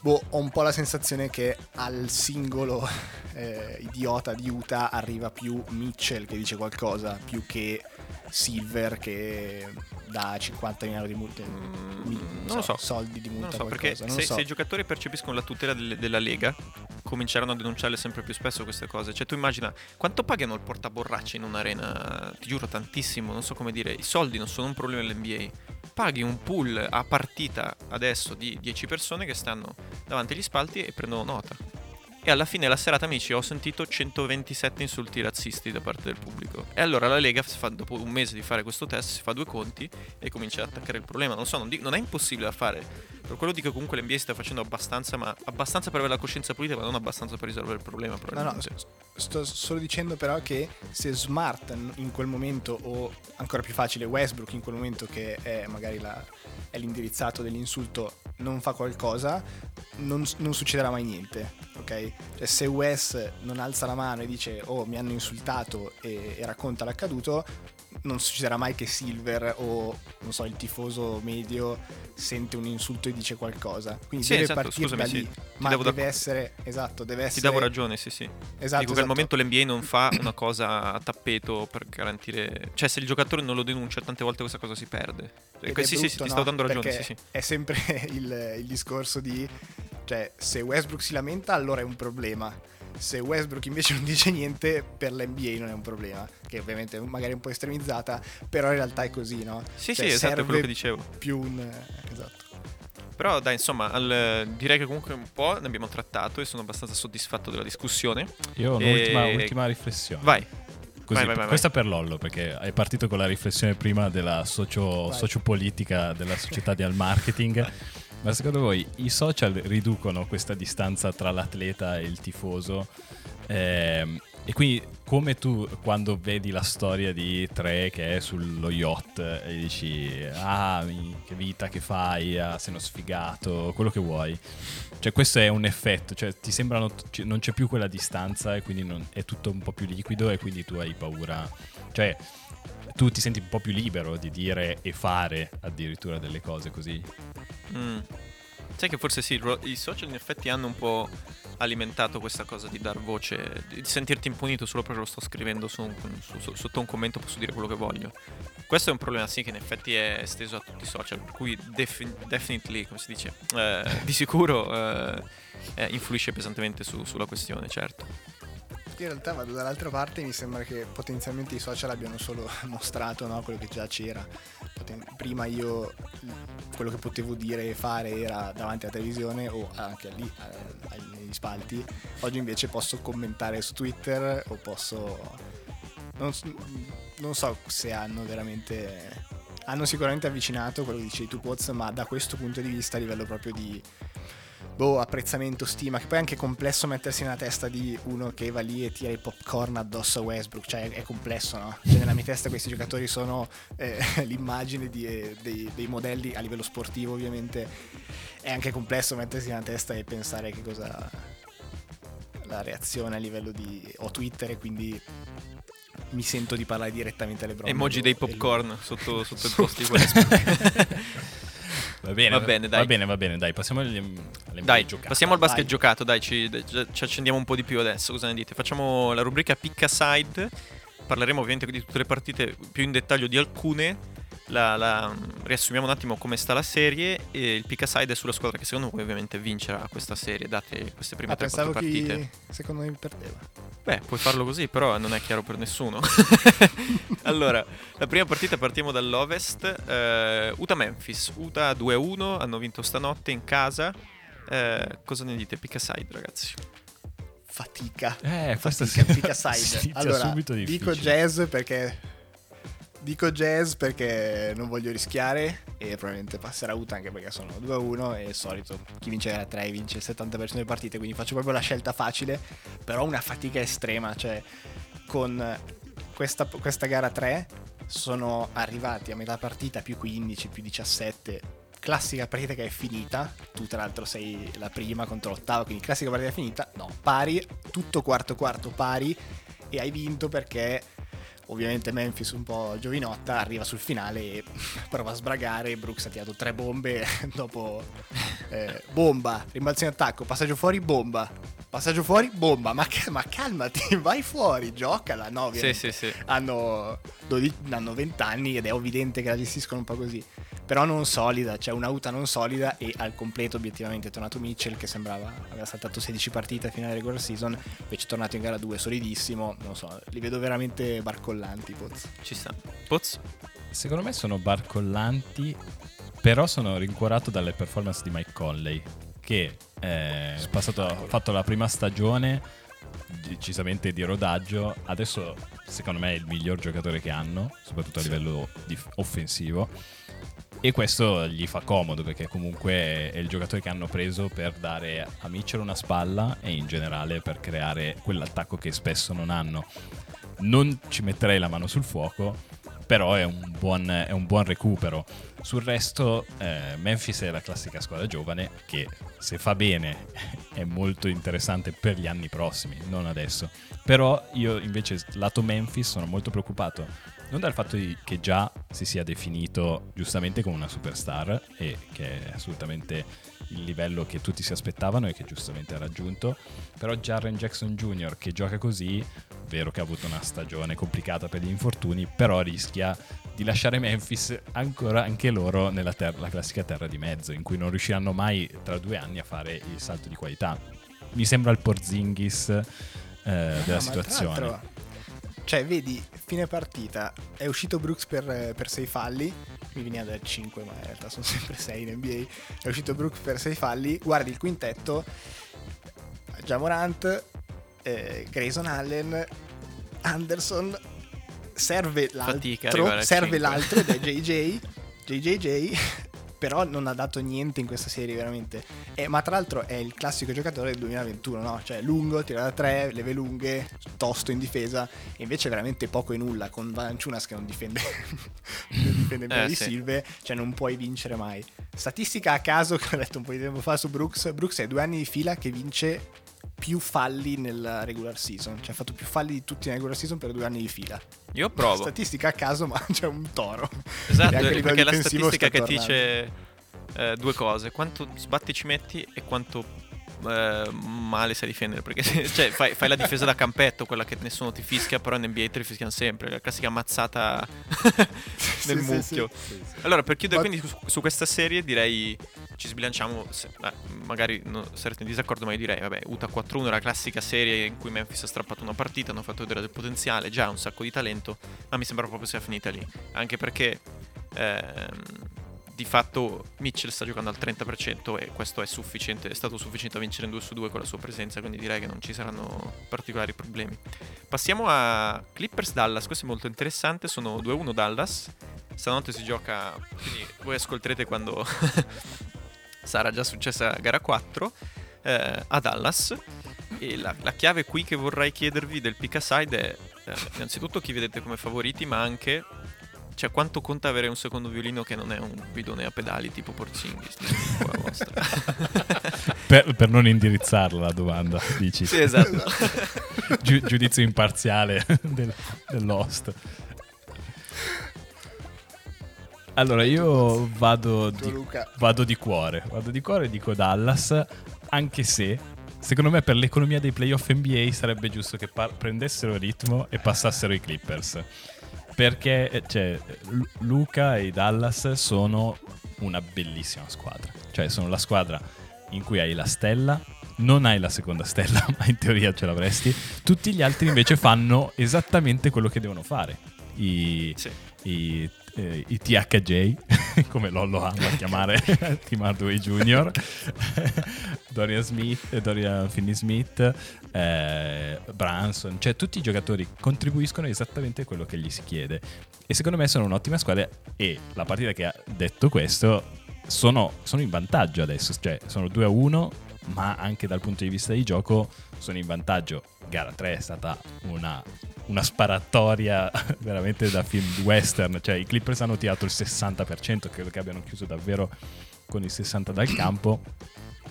boh, ho un po' la sensazione che al singolo *laughs* eh, idiota di Utah arriva più Mitchell che dice qualcosa, più che Silver che dà 50 milioni di multe, mm, non, so, so, soldi di multa. Non lo so, perché se, so. se, i giocatori percepiscono la tutela delle, della Lega, cominceranno a denunciarle sempre più spesso queste cose. Cioè, tu immagina quanto pagano il portaborracce in un'arena? Ti giuro tantissimo, non so come dire. I soldi non sono un problema dell'NBA. Paghi un pool a partita adesso di 10 persone che stanno davanti agli spalti e prendono nota. E alla fine della serata, amici, ho sentito 127 insulti razzisti da parte del pubblico. E allora la Lega, fa, dopo un mese di fare questo test, si fa due conti e comincia ad attaccare il problema. Non so, non, dico, non è impossibile da fare. Per quello dico comunque l'NBA sta facendo abbastanza, ma abbastanza per avere la coscienza pulita, ma non abbastanza per risolvere il problema. No, no, sto solo dicendo però che se Smart in quel momento, o ancora più facile Westbrook in quel momento che è magari la, è l'indirizzato dell'insulto, non fa qualcosa, non, non succederà mai niente, ok? Cioè se Wes non alza la mano e dice oh mi hanno insultato e, e racconta l'accaduto, non succederà mai che Silver o non so il tifoso medio sente un insulto e dice qualcosa quindi sì, deve esatto, partire scusami, da lì sì. ma deve da... essere esatto deve essere ti davo ragione sì sì esatto, dico esatto. che al momento l'NBA non fa una cosa a tappeto per garantire cioè se il giocatore non lo denuncia tante volte questa cosa si perde Ed sì, brutto, sì, sì, ti no? stavo dando ragione sì, sì. è sempre *laughs* il, il discorso di cioè se Westbrook si lamenta allora è un problema se Westbrook invece non dice niente, per l'NBA non è un problema, che ovviamente magari è un po' estremizzata, però in realtà è così, no? Sì, cioè, sì, esatto, è quello che dicevo. Più un... Esatto. Però dai, insomma, al, direi che comunque un po' ne abbiamo trattato e sono abbastanza soddisfatto della discussione. Io ho un'ultima e... ultima riflessione. Vai. Così, vai, vai, vai, questa per Lollo, perché hai partito con la riflessione prima della socio, sociopolitica della società di al marketing. *laughs* Ma secondo voi i social riducono questa distanza tra l'atleta e il tifoso? Eh, e quindi come tu quando vedi la storia di Tre che è sullo yacht e dici ah che vita che fai, ah, sei uno sfigato, quello che vuoi. Cioè questo è un effetto, cioè ti sembrano non c'è più quella distanza e quindi non, è tutto un po' più liquido e quindi tu hai paura, cioè tu ti senti un po' più libero di dire e fare addirittura delle cose così. Mm. Sai che forse sì, i social in effetti hanno un po' alimentato questa cosa di dar voce, di sentirti impunito solo perché lo sto scrivendo su un, su, sotto un commento, posso dire quello che voglio. Questo è un problema sì che in effetti è esteso a tutti i social, per cui defi- definitely, come si dice, eh, di sicuro eh, eh, influisce pesantemente su, sulla questione, certo in realtà vado dall'altra parte e mi sembra che potenzialmente i social abbiano solo *laughs* mostrato no, quello che già c'era. Poten- prima io quello che potevo dire e fare era davanti alla televisione o anche lì agli spalti, oggi invece posso commentare su Twitter o posso... Non, non so se hanno veramente... Hanno sicuramente avvicinato quello che dicevi tu Poz, ma da questo punto di vista a livello proprio di boh, apprezzamento, stima, che poi è anche complesso mettersi nella testa di uno che va lì e tira i popcorn addosso a Westbrook, cioè è complesso, no? Cioè nella mia testa questi giocatori sono eh, *laughs* l'immagine di, eh, dei, dei, modelli a livello sportivo ovviamente, è anche complesso mettersi nella testa e pensare che cosa la reazione a livello di... ho Twitter e quindi mi sento di parlare direttamente alle bronze. Emoji dei popcorn sotto, sotto il *laughs* post di Westbrook. *laughs* Va bene, va bene, dai. Va bene, va bene, dai, passiamo alle, dai, Passiamo al basket dai. giocato, dai, ci, ci, accendiamo un po' di più adesso, cosa ne dite? Facciamo la rubrica Picca Side, parleremo ovviamente di tutte le partite più in dettaglio di alcune la, la, riassumiamo un attimo come sta la serie e il pick aside è sulla squadra che secondo voi ovviamente vincerà questa serie date queste prime 3-4 ah, partite. chi, secondo me perdeva. Beh puoi farlo così però non è chiaro per nessuno. *laughs* Allora la prima partita partiamo dall'ovest uh, Uta-Memphis Uta 2-1 hanno vinto stanotte in casa uh, cosa ne dite? Pick aside ragazzi. Fatica. Eh fatica, fatica pick aside allora dico jazz perché Dico jazz perché non voglio rischiare e probabilmente passerà Uta anche perché sono 2-1 e solito chi vince gara 3 vince il 70% delle partite, quindi faccio proprio la scelta facile, però una fatica estrema, cioè con questa, questa gara 3 sono arrivati a metà partita più 15, più 17 classica partita che è finita, tu tra l'altro sei la prima contro l'ottava, quindi classica partita finita, no, pari, tutto quarto quarto pari e hai vinto perché ovviamente Memphis un po' giovinotta arriva sul finale e *laughs* prova a sbragare Brooks ha tirato tre bombe *laughs* dopo eh, bomba rimbalzo in attacco passaggio fuori bomba passaggio fuori bomba. Ma, ma calmati *laughs* vai fuori giocala. No sì, sì, sì. hanno, 12, hanno 20 anni ed è evidente che la gestiscono un po' così. Però non solida, cioè una UTA non solida e al completo obiettivamente è tornato Mitchell che sembrava aver saltato 16 partite a finale regular season, invece è tornato in gara 2 solidissimo, non so, li vedo veramente barcollanti Poz. Ci sta. Poz? Secondo me sono barcollanti, però sono rincuorato dalle performance di Mike Conley che eh, passato, ha fatto la prima stagione decisamente di rodaggio, adesso secondo me è il miglior giocatore che hanno, soprattutto a livello offensivo e questo gli fa comodo perché comunque è il giocatore che hanno preso per dare a Mitchell una spalla e in generale per creare quell'attacco che spesso non hanno. Non ci metterei la mano sul fuoco, però è un buon, è un buon recupero. Sul resto, eh, Memphis è la classica squadra giovane che se fa bene *laughs* è molto interessante per gli anni prossimi, non adesso. Però io invece, lato Memphis, sono molto preoccupato non dal fatto che già si sia definito giustamente come una superstar e che è assolutamente il livello che tutti si aspettavano e che giustamente ha raggiunto, però Jarren Jackson Jr. che gioca così, vero che ha avuto una stagione complicata per gli infortuni, però rischia di lasciare Memphis ancora anche loro nella ter- classica terra di mezzo, in cui non riusciranno mai tra due anni a fare il salto di qualità. Mi sembra il Porzingis eh, della ah, situazione cioè, vedi, fine partita, è uscito Brooks per, per 6 falli, mi veniva da 5, ma in realtà sono *laughs* sempre 6 in NBA. È uscito Brooks per 6 falli, guardi il quintetto, Jamorant, eh, Grayson Allen, Anderson, serve l'altro, serve l'altro ed è *laughs* JJ, JJJ, però non ha dato niente in questa serie veramente. Eh, ma tra l'altro è il classico giocatore del 2021, no? Cioè lungo, tira da tre, leve lunghe, tosto in difesa, e invece veramente poco e nulla con Valanciunas che non difende, *laughs* non difende bene eh, di sì. Silve, cioè non puoi vincere mai. Statistica a caso che ho letto un po' di tempo fa su Brooks, Brooks è due anni di fila che vince più falli nella regular season, cioè ha fatto più falli di tutti nella regular season per due anni di fila. Io provo. Statistica a caso, ma *laughs* c'è un toro. Esatto, perché la statistica che dice eh, due cose, quanto sbatti ci metti e quanto eh, male sai difendere, perché cioè, fai, fai, la difesa da campetto, quella che nessuno ti fischia, però in NBA te li fischiano sempre, la classica ammazzata *laughs* nel sì, mucchio. Sì, sì, allora, per chiudere ma... quindi su, su questa serie direi ci sbilanciamo, se, eh, magari no, sarete in disaccordo, ma io direi, vabbè, Uta 4-1 è la classica serie in cui Memphis ha strappato una partita, hanno fatto vedere del potenziale, già un sacco di talento, ma mi sembra proprio sia finita lì, anche perché ehm, di fatto Mitchell sta giocando al 30% e questo è sufficiente, è stato sufficiente a vincere in 2 su 2 con la sua presenza, quindi direi che non ci saranno particolari problemi. Passiamo a Clippers Dallas, questo è molto interessante, sono 2-1 Dallas, stanotte si gioca, quindi voi ascolterete quando *laughs* sarà già successa gara 4 eh, a Dallas. E la, la, chiave qui che vorrei chiedervi del pick aside è eh, innanzitutto chi vedete come favoriti, ma anche cioè quanto conta avere un secondo violino che non è un bidone a pedali tipo Porzingis? *laughs* *laughs* Per, per, non indirizzarla la domanda dici. Sì esatto. *laughs* Gi- giudizio imparziale del, dell'host allora, io vado di, vado di, cuore. Vado di cuore e dico Dallas, anche se secondo me per l'economia dei playoff NBA sarebbe giusto che par- prendessero ritmo e passassero i Clippers. Perché eh, cioè, Luca e Dallas sono una bellissima squadra. Cioè, sono la squadra in cui hai la stella, non hai la seconda stella, *laughs* ma in teoria ce l'avresti. Tutti gli altri invece fanno esattamente quello che devono fare. I, sì. i eh, i THJ, *laughs* come Lollo ama a chiamare *laughs* Tim Hardaway Jr., *laughs* Dorian Smith, Dorian Finney-Smith, eh, Branson, cioè tutti i giocatori contribuiscono esattamente a quello che gli si chiede. E secondo me sono un'ottima squadra e la partita che ha detto questo sono, sono in vantaggio adesso, cioè sono 2 a 1, ma anche dal punto di vista di gioco sono in vantaggio. Gara 3 è stata una una sparatoria *laughs* veramente da film western. Cioè, i Clippers hanno tirato il 60%, credo che abbiano chiuso davvero con il 60% dal campo.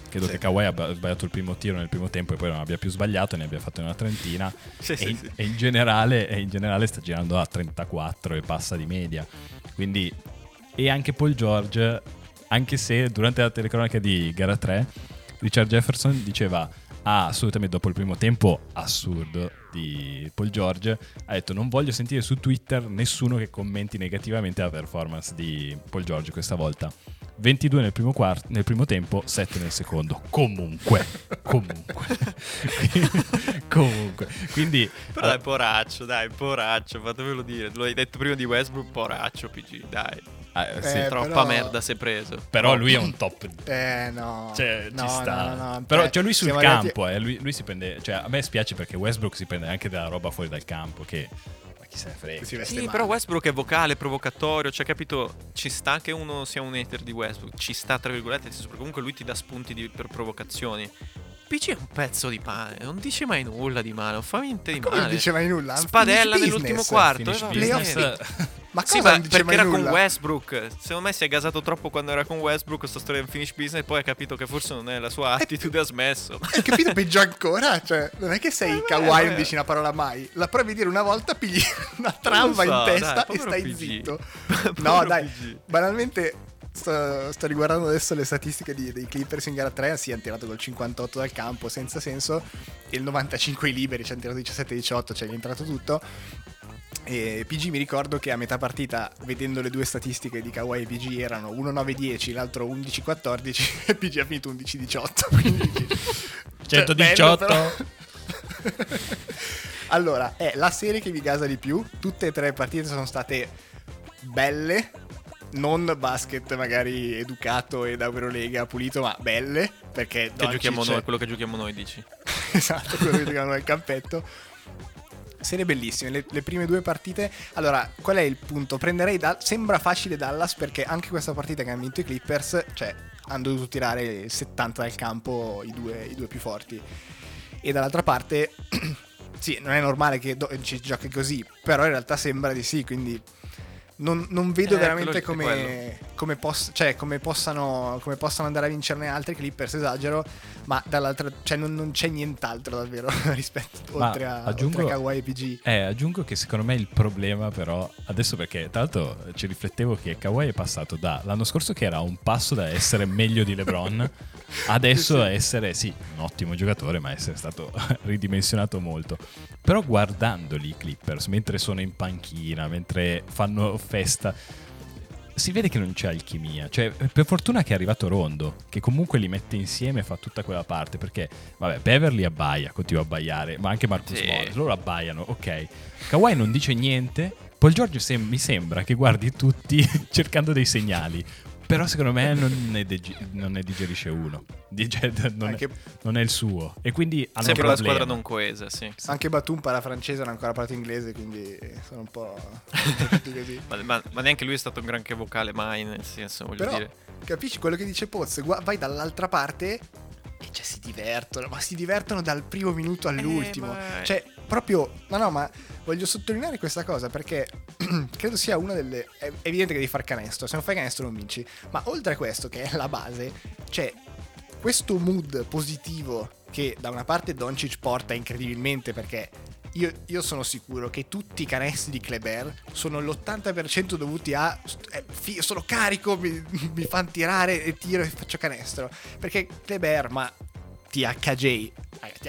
Credo Sì. che Kawhi abbia sbagliato il primo tiro nel primo tempo e poi non abbia più sbagliato, ne abbia fatto una trentina. *laughs* Sì, e, sì, in, e in generale, e in generale sta girando a 34 e passa di media. Quindi, e anche Paul George, anche se durante la telecronaca di gara 3, Richard Jefferson diceva. Ah, assolutamente dopo il primo tempo assurdo di Paul George ha detto non voglio sentire su Twitter nessuno che commenti negativamente la performance di Paul George questa volta 22 nel primo, quart- nel primo tempo 7 nel secondo comunque *laughs* comunque *laughs* comunque quindi Però dai, poraccio, dai, poraccio, fatemelo dire. Lo hai detto prima di Westbrook, poraccio, PG, dai. Ah, sì, Eh, Troppa però- merda si è preso. però lui è un top Eh no. Cioè, no, ci sta. no, no, no. Però Cioè, cioè, lui sul siamo arrivati- campo, eh, lui, lui si prende. Cioè, a me spiace perché Westbrook si prende anche della roba fuori dal campo. Che ma chi se ne frega. Sì, male. però Westbrook è vocale, provocatorio, cioè capito, ci sta che uno sia un hater di Westbrook, ci sta tra virgolette, nel senso, perché comunque lui ti dà spunti di- per provocazioni. PC è un pezzo di pane, non dice mai nulla di male, non fa niente di Come male. non dice mai nulla? Spadella finish nell'ultimo business. quarto. Eh, bene. Ma cosa Sì, ma non dice perché mai era nulla? con Westbrook. Secondo me si è gasato troppo quando era con Westbrook. Sta storia del finish business. E poi ha capito che forse non è la sua attitude. Ha smesso. Hai capito peggio ancora? Cioè, non è che sei Eh, Kawhi beh, non dici una parola mai. La provi a dire una volta, pigli una tramba so, in testa dai, e stai PG. zitto. *laughs* No, dai, PG. banalmente sto, sto riguardando adesso le statistiche di- dei Clippers in gara 3. Sì, hanno tirato col 58 dal campo senza senso. E il 95 i liberi, ci hanno tirato 17-18, cioè gli è entrato tutto. E PG mi ricordo che a metà partita, vedendo le due statistiche di Kawhi e PG, erano uno 9-10, l'altro 11-14 *laughs* e PG ha finito 11-18. Quindi dici, *laughs* cioè, 118. bello, però. *laughs* allora, è la serie che mi gasa di più. Tutte e tre le partite sono state belle. Non basket magari educato e da Eurolega pulito, ma belle. Perché Che giochiamo noi, quello che giochiamo noi, dici. *laughs* esatto, quello che giocavano nel campetto. Serie bellissime, le, le prime due partite. Allora, qual è il punto? Prenderei da, sembra facile Dallas perché anche questa partita che hanno vinto i Clippers, cioè, hanno dovuto tirare il 70 dal campo i due, i due più forti. E dall'altra parte, *clears throat* sì, non è normale che do- ci giochi così, però in realtà sembra di sì, quindi non, non vedo Eh, veramente come, come, poss- cioè, come, possano, come possano andare a vincerne altri Clippers, esagero, ma dall'altra, cioè non, non c'è nient'altro davvero *laughs* rispetto Ma oltre a, aggiungo- oltre a Kawhi e PG. Eh, aggiungo che secondo me il problema però, adesso perché tra l'altro ci riflettevo che Kawhi è passato da l'anno scorso che era un passo da essere meglio di LeBron, *laughs* adesso a essere sì, un ottimo giocatore, ma essere stato *laughs* ridimensionato molto. Però guardandoli i Clippers, mentre sono in panchina, mentre fanno festa, si vede che non c'è alchimia. Cioè, per fortuna che è arrivato Rondo, che comunque li mette insieme e fa tutta quella parte. Perché, vabbè, Beverly abbaia, continua a abbaiare, ma anche Marcus Sì. Morris, loro abbaiano, ok. Kawhi non dice niente. Paul George sem- mi sembra che guardi tutti *laughs* cercando dei segnali. Però secondo me non ne, degi- non ne digerisce uno. Dige- non, Anche- è, non è il suo. E quindi hanno Sempre un una problema. squadra non coesa, sì. Anche Batum parla francese, non ha ancora parlato inglese, quindi sono un po' *laughs* tutti così. Ma, ma- ma neanche lui è stato un granché vocale mai, nel senso, voglio Però dire. capisci quello che dice Poz? Gua- vai dall'altra parte e cioè si divertono, ma si divertono dal primo minuto all'ultimo. ma- Cioè, proprio. No, no, ma voglio sottolineare questa cosa perché *clears throat* credo sia una delle. È evidente che devi far canestro. Se non fai canestro non vinci. Ma oltre a questo, che è la base, c'è questo mood positivo che da una parte Doncic porta incredibilmente perché io, io sono sicuro che tutti i canestri di Kleber sono l'80% dovuti a eh, sono carico, mi, *laughs* mi fanno tirare e tiro e faccio canestro. Perché Kleber, ma THJ, eh,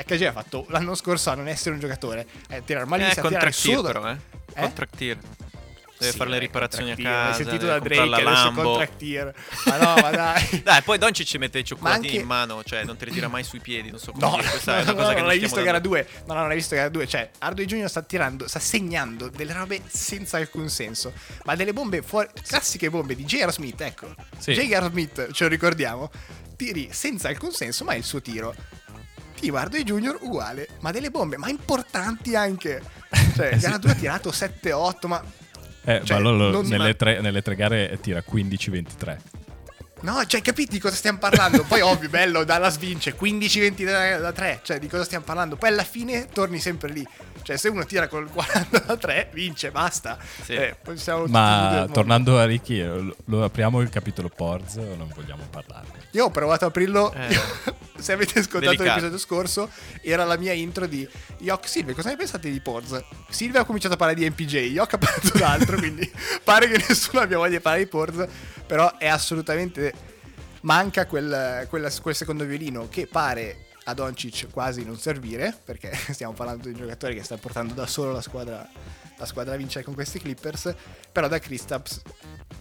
THJ ha fatto l'anno scorso a non essere un giocatore, a tirare Eh, malissimo, a tirare contract tier solo da- però, eh. Eh? Contract tier. Deve Sì, fare le vabbè, riparazioni a casa. Hai sentito da Drake, la adesso è Lambo. contract tier. Ma no, ma dai. *laughs* Dai, poi Doncic ci mette i cioccolatini anche- in mano, cioè non te li tira mai sui piedi, non so come No, dire. Questa no, *laughs* è una no, cosa che non hai visto gara dando. 2. No, no, non hai visto gara 2. Cioè, Ardo Junior sta tirando, sta segnando delle robe senza alcun senso. Ma delle bombe fuori. Classiche bombe di J.R. Smith, ecco. Sì. J.R. Smith, ce lo ricordiamo. Tiri senza alcun senso, ma è il suo tiro. Team Ardo Junior uguale, ma delle bombe, ma importanti anche. Cioè, *laughs* Eh gara 2 ha tirato 7-8, ma Eh, Cioè, ma loro non- nelle, ma- tre, nelle tre gare tira 15-23. No, cioè, capiti di cosa stiamo parlando? Poi, ovvio, bello, Dallas vince 15-20 da, da 3. Cioè, di cosa stiamo parlando? Poi alla fine torni sempre lì. Cioè, se uno tira col 40 da 3, vince, basta. Sì. Eh, Ma tornando a Ricky, lo, lo apriamo il capitolo Porz o non vogliamo parlarne? Io ho provato a aprirlo. Eh. *laughs* se avete ascoltato Delicato. l'episodio scorso, era la mia intro di Yok Silvia. Cosa ne pensate di Porz? Silvia ha cominciato a parlare di MPJ, Yok ha parlato d'altro. *laughs* quindi pare che nessuno abbia voglia di parlare di Porz. Però è assolutamente. Manca quel, quel- quel secondo violino che pare a Doncic quasi non servire. Perché *laughs* stiamo parlando di un giocatore che sta portando da solo la squadra, la squadra a vincere con questi Clippers. Però da Kristaps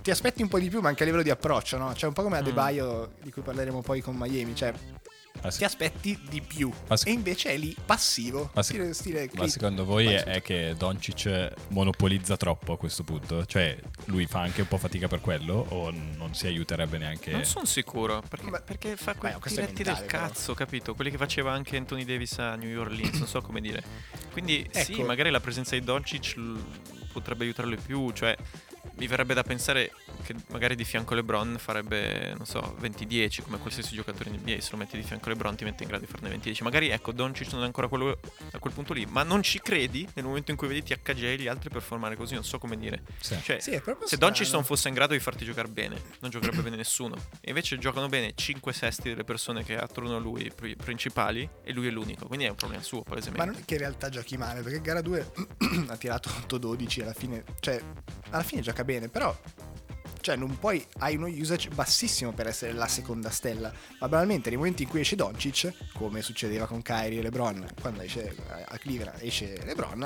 ti aspetti un po' di più, ma anche a livello di approccio, no? Cioè, un po' come a De Mm. Di cui parleremo poi con Miami. Cioè, Ma, se- ti aspetti di più. Ma se- E invece è lì passivo. Ma se- stile, stile ma secondo voi è, è che Doncic monopolizza troppo a questo punto? Cioè, lui fa anche un po' fatica per quello o non si aiuterebbe neanche? Non sono sicuro, perché, Ma- perché fa Beh, quei diretti mentale, del però. cazzo, capito? Quelli che faceva anche Anthony Davis a New Orleans, non so come dire. Quindi sì, Ecco. magari la presenza di Doncic l- potrebbe aiutarlo di più, cioè mi verrebbe da pensare che magari di fianco a LeBron farebbe, non so, 20-10 come qualsiasi giocatore in NBA, se lo metti di fianco a LeBron ti mette in grado di farne 20-10. Magari ecco, Doncic non è ancora quello, a quel punto lì, ma non ci credi nel momento in cui vedi THJ e gli altri performare così, non so come dire. Sì. Cioè, Sì, se. Doncic non fosse in grado di farti giocare bene, non giocherebbe bene nessuno. E invece giocano bene 5 sesti delle persone che ha attorno a lui pri- principali e lui è l'unico. Quindi è un problema suo, Ma palesemente. non è che in realtà giochi male, perché gara 2 *clears throat* ha tirato 8-12 alla fine. Cioè, alla fine gioca bene, però. Cioè, non puoi. Hai uno usage bassissimo per essere la seconda stella. Ma banalmente, nei momenti in cui esce Doncic, come succedeva con Kyrie e LeBron, quando esce a Cleveland esce LeBron,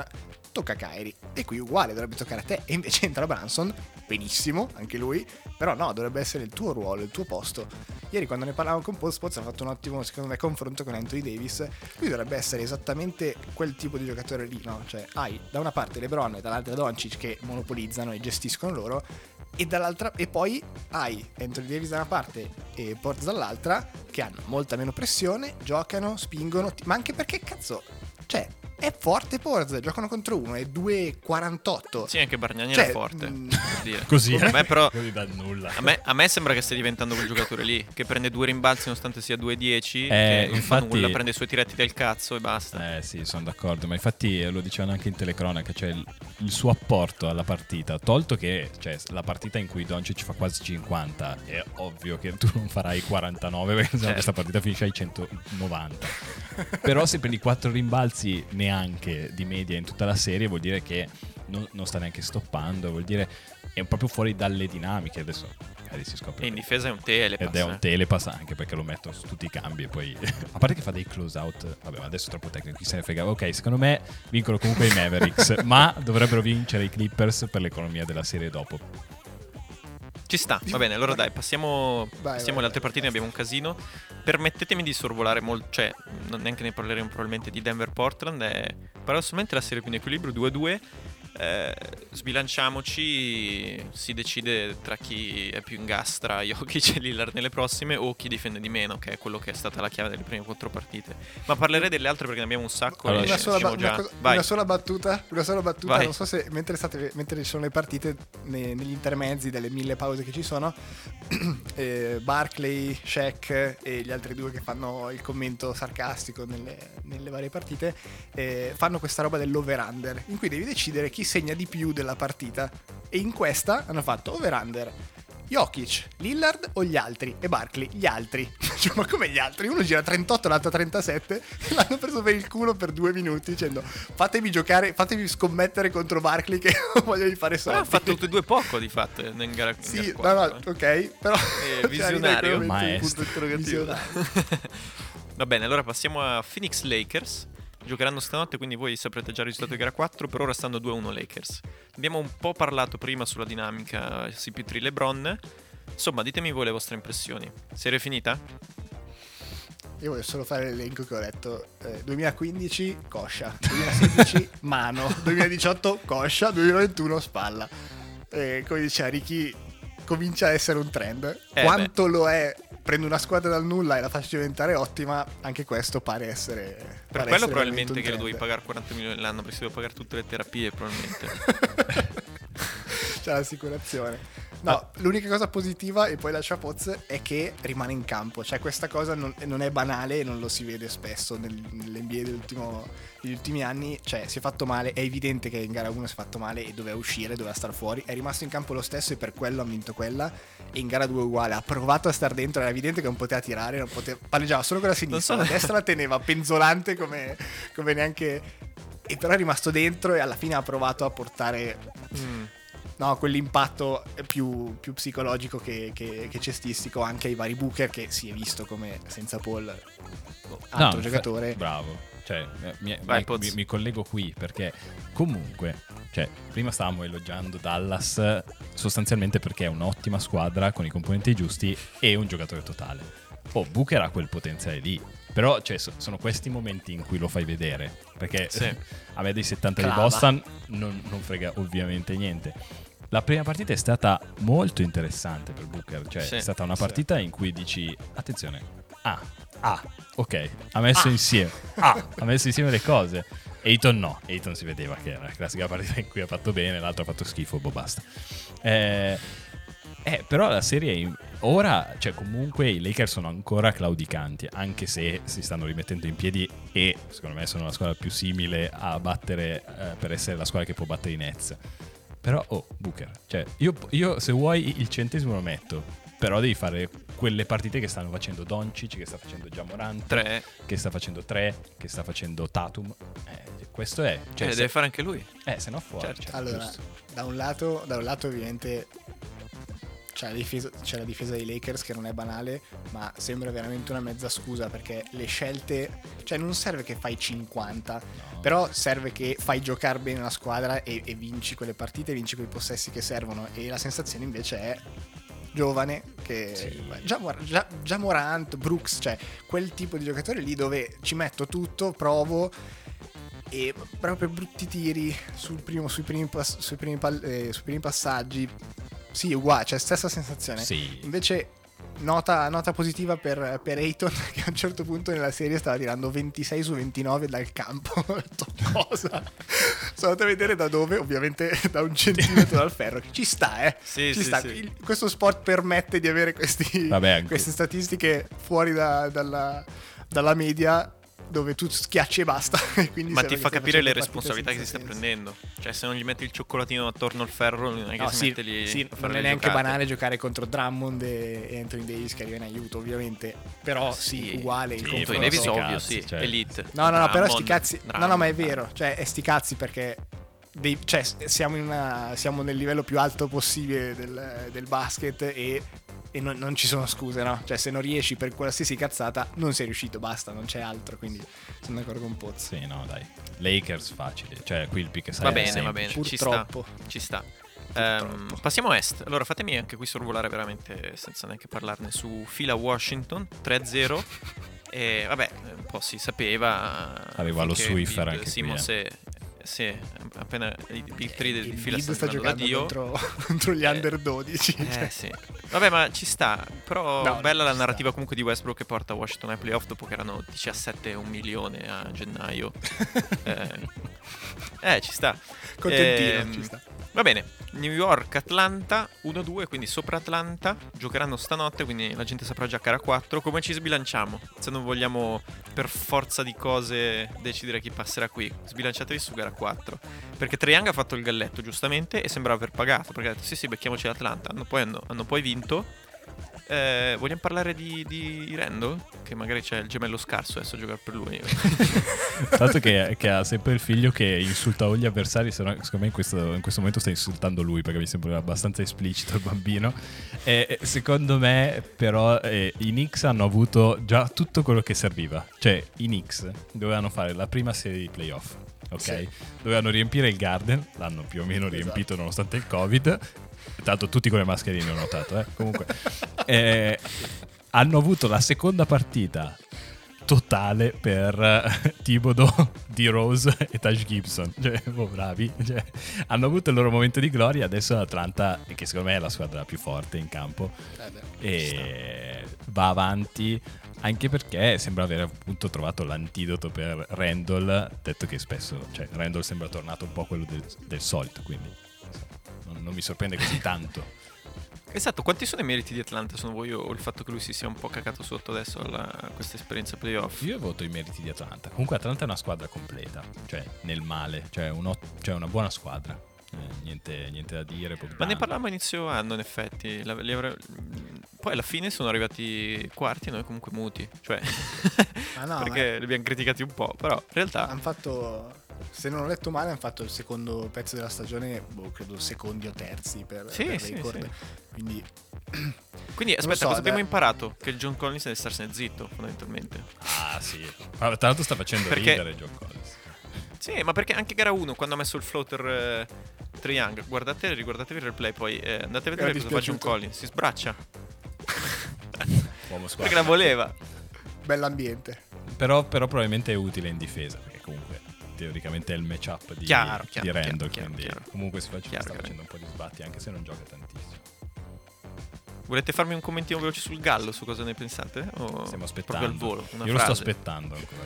tocca a Kyrie. E qui uguale, dovrebbe toccare a te. E invece entra Branson, benissimo, anche lui. Però no, dovrebbe essere il tuo ruolo, il tuo posto. Ieri quando ne parlavamo con Paul Spots ha fatto un ottimo, secondo me, confronto con Anthony Davis. Lui dovrebbe essere esattamente quel tipo di giocatore lì, no? Cioè, hai da una parte LeBron e dall'altra Doncic che monopolizzano e gestiscono loro. E, dall'altra, e poi hai Anthony Davis da una parte e Ports dall'altra che hanno molta meno pressione, giocano, spingono, ma anche perché cazzo, cioè è forte Ports, giocano contro uno, è 2,48. Sì, anche Bargnani Cioè, era forte, mm, per dire. *laughs* Così? A me però... *laughs* Così da nulla. A me, a me sembra che stia diventando quel giocatore lì, che prende due rimbalzi nonostante sia 2-10, Eh, che non fa infatti- nulla, prende i suoi tiretti del cazzo e basta. Eh sì, sono d'accordo, ma infatti eh, lo dicevano anche in telecronaca, cioè il, il suo apporto alla partita, tolto che cioè, la partita in cui Doncic fa quasi 50, è ovvio che tu non *laughs* farai 49 perché Certo. questa partita finisce ai 190. Però se prendi 4 rimbalzi neanche di media in tutta la serie vuol dire che non, non sta neanche stoppando, vuol dire è proprio fuori dalle dinamiche, adesso magari si scopre. E in difesa è un telepass. Ed è un eh. telepass anche perché lo metto su tutti i cambi e poi... *laughs* A parte che fa dei close out, vabbè ma adesso è troppo tecnico, chi se ne frega. Ok, secondo me vincono comunque i Mavericks, *laughs* ma dovrebbero vincere i Clippers per l'economia della serie dopo. Ci sta, va bene, allora dai, passiamo, Vai, passiamo alle altre partite, ne abbiamo un casino. Permettetemi di sorvolare molto, cioè, non neanche ne parleremo probabilmente di Denver-Portland, è paradossalmente la serie più in equilibrio, 2-2. Eh, sbilanciamoci, si decide tra chi è più in gas tra *laughs* Jokic e Lillard nelle prossime o chi difende di meno, che è quello che è stata la chiave delle prime quattro partite. Ma parlerei delle altre perché ne abbiamo un sacco Allora, una, sola, ba- una cosa- una sola battuta, una sola battuta. Vai. Non so se mentre, state, mentre ci sono le partite, ne- negli intermezzi delle mille pause che ci sono, *clears throat* eh, Barclay, Shaq e gli altri due che fanno il commento sarcastico nelle, nelle varie partite, eh, fanno questa roba dell'over-under, in cui devi decidere chi segna di più della partita. E in questa hanno fatto over-under. Jokic, Lillard o gli altri? E Barkley, gli altri. *laughs* Cioè, ma come gli altri? Uno gira 38, l'altro 37. E *laughs* l'hanno preso per il culo per due minuti dicendo fatemi giocare, fatemi scommettere contro Barkley che *laughs* voglio di fare Però soldi. ha fatto tutti e due poco di fatto in gara, in Sì, gara no, quattro, no, eh. ok, però... Eh, visionario. Cioè, Maestro. punto interrogativo. Va bene, allora passiamo a Phoenix Lakers. Giocheranno stanotte, quindi voi saprete già il risultato di gara 4. Per ora stanno 2-1 Lakers. Abbiamo un po' parlato prima sulla dinamica CP3 LeBron. Insomma, ditemi voi le vostre impressioni. Serie finita? Io voglio solo fare l'elenco che ho letto. Eh, 2015, coscia. 2016, *laughs* mano. 2018, coscia. 2021, spalla. Eh, come diceva Ricky, comincia a essere un trend. Eh, Quanto lo è, prendo una squadra dal nulla e la faccio diventare ottima, anche questo pare essere... Per pare quello essere probabilmente che lo dovevi pagare 40 milioni l'anno perché si deve pagare tutte le terapie probabilmente. *laughs* C'è l'assicurazione. No, l'unica cosa positiva, e poi lascia Poz, è che rimane in campo. Cioè, questa cosa non, non è banale e non lo si vede spesso nel, nell'NBA degli ultimi anni. Cioè, si è fatto male, è evidente che in gara 1 si è fatto male e doveva uscire, doveva stare fuori. È rimasto in campo lo stesso e per quello ha vinto quella. E in gara 2 uguale, ha provato a stare dentro, era evidente che non poteva tirare, non poteva, palleggiava solo con la sinistra, so. la destra la teneva penzolante come, come neanche... E però è rimasto dentro e alla fine ha provato a portare... Mm no, quell'impatto più, più psicologico che, che, che, cestistico anche ai vari Booker che si è visto come senza Paul altro no, giocatore. Fa- bravo. Cioè, mi, Vai, mi, mi, mi, collego qui perché comunque, cioè, prima stavamo elogiando Dallas sostanzialmente perché è un'ottima squadra con i componenti giusti e un giocatore totale. Oh, Booker ha quel potenziale lì. Però cioè, sono questi momenti in cui lo fai vedere. Perché sì. *laughs* a me dei 70 Clava. di Boston non, non frega ovviamente niente la prima partita è stata molto interessante per Booker, cioè sì, è stata una partita sì. in cui dici attenzione, ah, ah, ok, ha messo ah. insieme, ah, ha messo insieme le cose. Ayton no, Ayton si vedeva che era la classica partita in cui ha fatto bene, l'altro ha fatto schifo, boh basta. Eh, eh, però la serie ora, cioè comunque i Lakers sono ancora claudicanti, anche se si stanno rimettendo in piedi e secondo me sono la squadra più simile a battere eh, per essere la squadra che può battere i Nets. Però, oh, Booker, cioè, io, io se vuoi il centesimo lo metto, però devi fare quelle partite che stanno facendo Doncic, che sta facendo Jamorant, 3. che sta facendo 3, che sta facendo Tatum. Eh, questo è... Cioè, eh, se, deve fare anche lui. Eh, se no fuori. Certo. Cioè, allora, da un, lato, da un lato ovviamente c'è la, difesa, c'è la, difesa, dei Lakers che non è banale, ma sembra veramente una mezza scusa perché le scelte, cioè non serve che fai 50, no. però serve che fai giocare bene la squadra e, e, vinci quelle partite, vinci quei possessi che servono e la sensazione invece è giovane che sì. già, già, già Morant, Brooks, cioè quel tipo di giocatore lì dove ci metto tutto, provo e proprio brutti tiri primo, sui, primi, sui, primi, eh, sui primi passaggi sì, uguale, cioè stessa sensazione. Sì. Invece nota, nota positiva per, per Ayton *laughs* che a un certo punto nella serie stava tirando 26 su 29 dal campo. *laughs* Cosa? Sono andato a vedere da dove, ovviamente da un centimetro dal ferro. Ci sta, eh. Sì, Ci sì, sta. Sì. Questo sport permette di avere questi, Vabbè, queste statistiche fuori da, dalla, dalla media dove tu schiacci e basta. *laughs* Ma ti fa capire le responsabilità che si sta prendendo. Cioè, se non gli metti il cioccolatino attorno al ferro, non è che no, si sì, mette lì. Sì, non è neanche giocate. banale giocare contro Drummond e Anthony Davis che arriva in aiuto, ovviamente. Però sì, sì uguale. Sì, il Anthony Davis ovvio, sì, cioè. elite. No, no, no, però sti cazzi. Drummond, no, no, ma è vero. Cioè, è sti cazzi perché dei, cioè, siamo, una, siamo, nel livello più alto possibile del, del basket e e non, non, ci sono scuse, no? Cioè, se non riesci per qualsiasi cazzata, non sei riuscito, basta, non c'è altro. Quindi sono d'accordo con Pozzo. Sì, no, dai. Lakers facile. Cioè, qui il pick sai Va bene, va bene. Purtroppo. Ci sta. Ci sta. Um, passiamo a est. Allora, fatemi anche qui sorvolare veramente senza neanche parlarne su fila Washington 3-0. e vabbè, un po' si sapeva. Arriva lo Swiffer anche Simons qui. Eh. Sì, appena i big 3 del fila sta, sta giocando contro, contro, *laughs* gli eh, under 12. Eh, cioè. sì. Vabbè, ma ci sta. Però no, bella la narrativa sta. comunque di Westbrook che porta Washington ai playoff dopo che erano 17 e un milione a gennaio. *laughs* eh, eh, ci sta. Contentino, eh, ci sta. Va bene, New York, Atlanta 1-2, quindi sopra Atlanta. Giocheranno stanotte, quindi la gente saprà giocare a 4. Come ci sbilanciamo? Se non vogliamo per forza di cose decidere chi passerà qui, sbilanciatevi su gara 4. Perché Triang ha fatto il galletto giustamente e sembrava aver pagato. Perché ha detto sì, sì, becchiamoci l'Atlanta. Hanno poi, hanno, hanno poi vinto eh, vogliamo parlare di, di Randall? Che magari c'è il gemello scarso adesso a giocare per lui. Tanto che, che, ha sempre il figlio che insulta gli avversari, se no, secondo me in questo, in questo, momento sta insultando lui perché mi sembra abbastanza esplicito il bambino. E secondo me però eh, i Knicks hanno avuto già tutto quello che serviva. Cioè i Knicks dovevano fare la prima serie di playoff. Ok, sì. dovevano riempire il Garden, l'hanno più o meno esatto. riempito nonostante il Covid, Tanto tutti con le mascherine ho notato, eh. Comunque, eh, hanno avuto la seconda partita totale per uh, Thibodeau, D. Rose e Taj Gibson. Cioè, oh, bravi. Cioè, hanno avuto il loro momento di gloria. Adesso l'Atlanta, che secondo me è la squadra più forte in campo, eh e va avanti. Anche perché sembra aver appunto trovato l'antidoto per Randall, detto che spesso, cioè Randall sembra tornato un po' quello del, del solito, quindi non, non mi sorprende così tanto. Esatto, quanti sono i meriti di Atlanta secondo voi o il fatto che lui si sia un po' cacato sotto adesso alla, a questa esperienza playoff? Io voto i meriti di Atlanta. Comunque Atlanta è una squadra completa, cioè nel male, cioè, un cioè una buona squadra. Eh, niente, niente, da dire. Bogdan. Ma ne parlavamo a inizio anno in effetti. La, avre... Poi alla fine sono arrivati quarti e noi comunque muti. Cioè, *laughs* ah no, *laughs* perché li abbiamo criticati un po', però in realtà... Hanno fatto se non ho letto male, hanno fatto il secondo pezzo della stagione, boh, credo secondi o terzi per, sì, per sì, record. Sì. Quindi, *clears throat* Quindi aspetta, so, cosa abbiamo imparato? Che il John Collins deve starsene zitto, fondamentalmente. Ah, sì. Tra l'altro sta facendo perché... ridere John Collins. Sì, ma perché anche gara 1, quando ha messo il floater eh, Triang, guardate, riguardatevi il replay poi, eh, andate a vedere cosa fa John Collins, si sbraccia. perché la voleva. Bell'ambiente. Però, però probabilmente è utile in difesa, perché comunque teoricamente è il matchup di, chiaro, chiaro, di Randall. Chiaro, quindi comunque si faccia, sta facendo un po' di sbatti anche se non gioca tantissimo. Volete farmi un commentino veloce sul Gallo, su cosa ne pensate? O Stiamo aspettando. al volo, Io frase? lo sto aspettando ancora.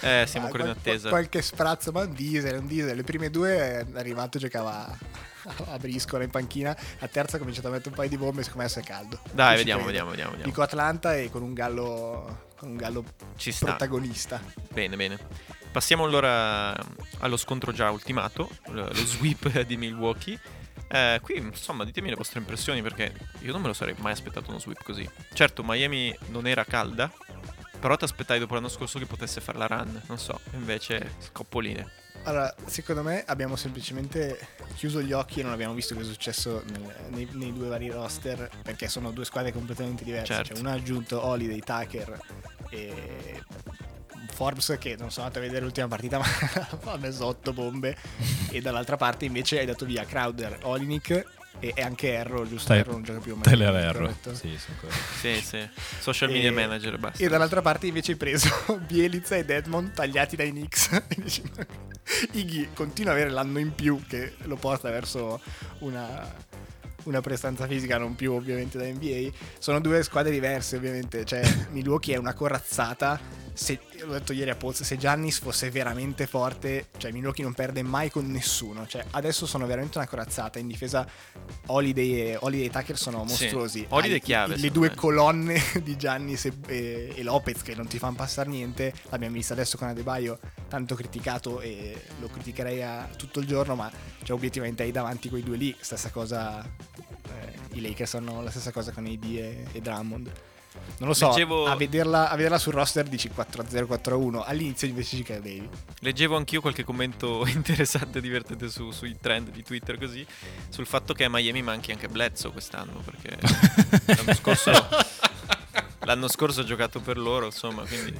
Eh, siamo ah, ancora in attesa. Qualche sprazzo, ma un diesel, un diesel. Le prime due è arrivato, giocava *laughs* a briscola in panchina. La terza ha cominciato a mettere un paio di bombe, siccome adesso è caldo. Dai, vediamo, vediamo, vediamo, vediamo. Dico Atlanta e con un Gallo, con un gallo Ci protagonista. Bene, bene. Passiamo allora allo scontro già ultimato, lo sweep *laughs* di Milwaukee. Eh, qui insomma ditemi le vostre impressioni perché io non me lo sarei mai aspettato uno sweep così. Certo Miami non era calda, però ti aspettai dopo l'anno scorso che potesse fare la run, non so, invece scoppoline. Allora, secondo me abbiamo semplicemente chiuso gli occhi e non abbiamo visto cosa è successo nel, nei, nei, due vari roster perché sono due squadre completamente diverse. Certo. Cioè, uno ha aggiunto Holiday, Tucker e Forbes che non sono andato a vedere l'ultima partita *laughs* ma ha messo 8 bombe e dall'altra parte invece hai dato via Crowder, Olinick e, anche Erro, giusto? Stai, Erro non gioca più. Teler Erro. Sì, sì, sì. Social media e, manager basta. E dall'altra parte invece hai preso *laughs* Bielizza ed Edmond tagliati dai Knicks. *laughs* Iggy continua ad avere l'anno in più che lo porta verso una una prestanza fisica non più ovviamente da NBA. Sono due squadre diverse ovviamente, cioè Milwaukee è una corazzata se, l'ho detto ieri a Poz, se Giannis fosse veramente forte, cioè Milwaukee non perde mai con nessuno. Cioè, adesso sono veramente una corazzata. In difesa Holiday e, Holiday e Tucker sono mostruosi. Sì. Holiday chiave. Le due me. colonne *laughs* di Giannis e, e, e, Lopez che non ti fanno passare niente. L'abbiamo vista adesso con Adebaio, tanto criticato e lo criticherei a, tutto il giorno, ma cioè, obiettivamente hai davanti quei due lì. Stessa cosa, eh, i Lakers hanno la stessa cosa con AD e, e Drummond. Non lo so, Leggevo... a, vederla, a, vederla, sul roster dici 4-0, 4-1. All'inizio invece ci credevi. Leggevo anch'io qualche commento *laughs* interessante, divertente su, sui trend di Twitter così, sul fatto che a Miami manchi anche Bledsoe quest'anno, perché *laughs* l'anno scorso... L'anno scorso ha giocato per loro, insomma, quindi...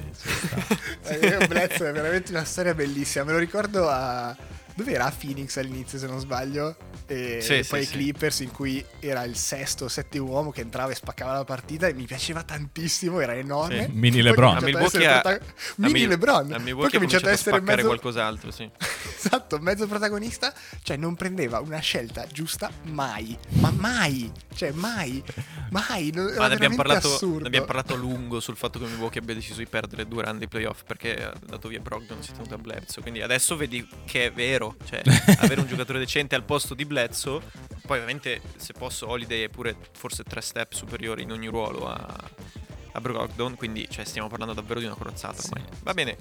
eh, Bledsoe è veramente una storia bellissima. Me lo ricordo a dove era Phoenix all'inizio se non sbaglio? E, sì, poi i sì, Clippers in cui era il sesto o settimo uomo che entrava e spaccava la partita e mi piaceva tantissimo era enorme. Mini LeBron. a Milwaukee a, prota- mini a LeBron. A Milwaukee poi ha cominciato a essere mezzo qualcos'altro sì. *laughs* esatto mezzo protagonista cioè non prendeva una scelta giusta mai. Ma mai! Cioè mai! Mai! Non, ma ne abbiamo, parlato, ne abbiamo parlato a lungo sul fatto che Milwaukee abbia deciso di perdere due round di playoff perché ha dato via Brogdon si è tenuto a Bledsoe. Quindi adesso vedi che è vero vero, cioè *laughs* avere un giocatore decente al posto di Bledsoe, poi ovviamente se posso Holiday è pure forse tre step superiori in ogni ruolo a, a Brogdon, quindi cioè, stiamo parlando davvero di una corazzata. Sì. Va bene,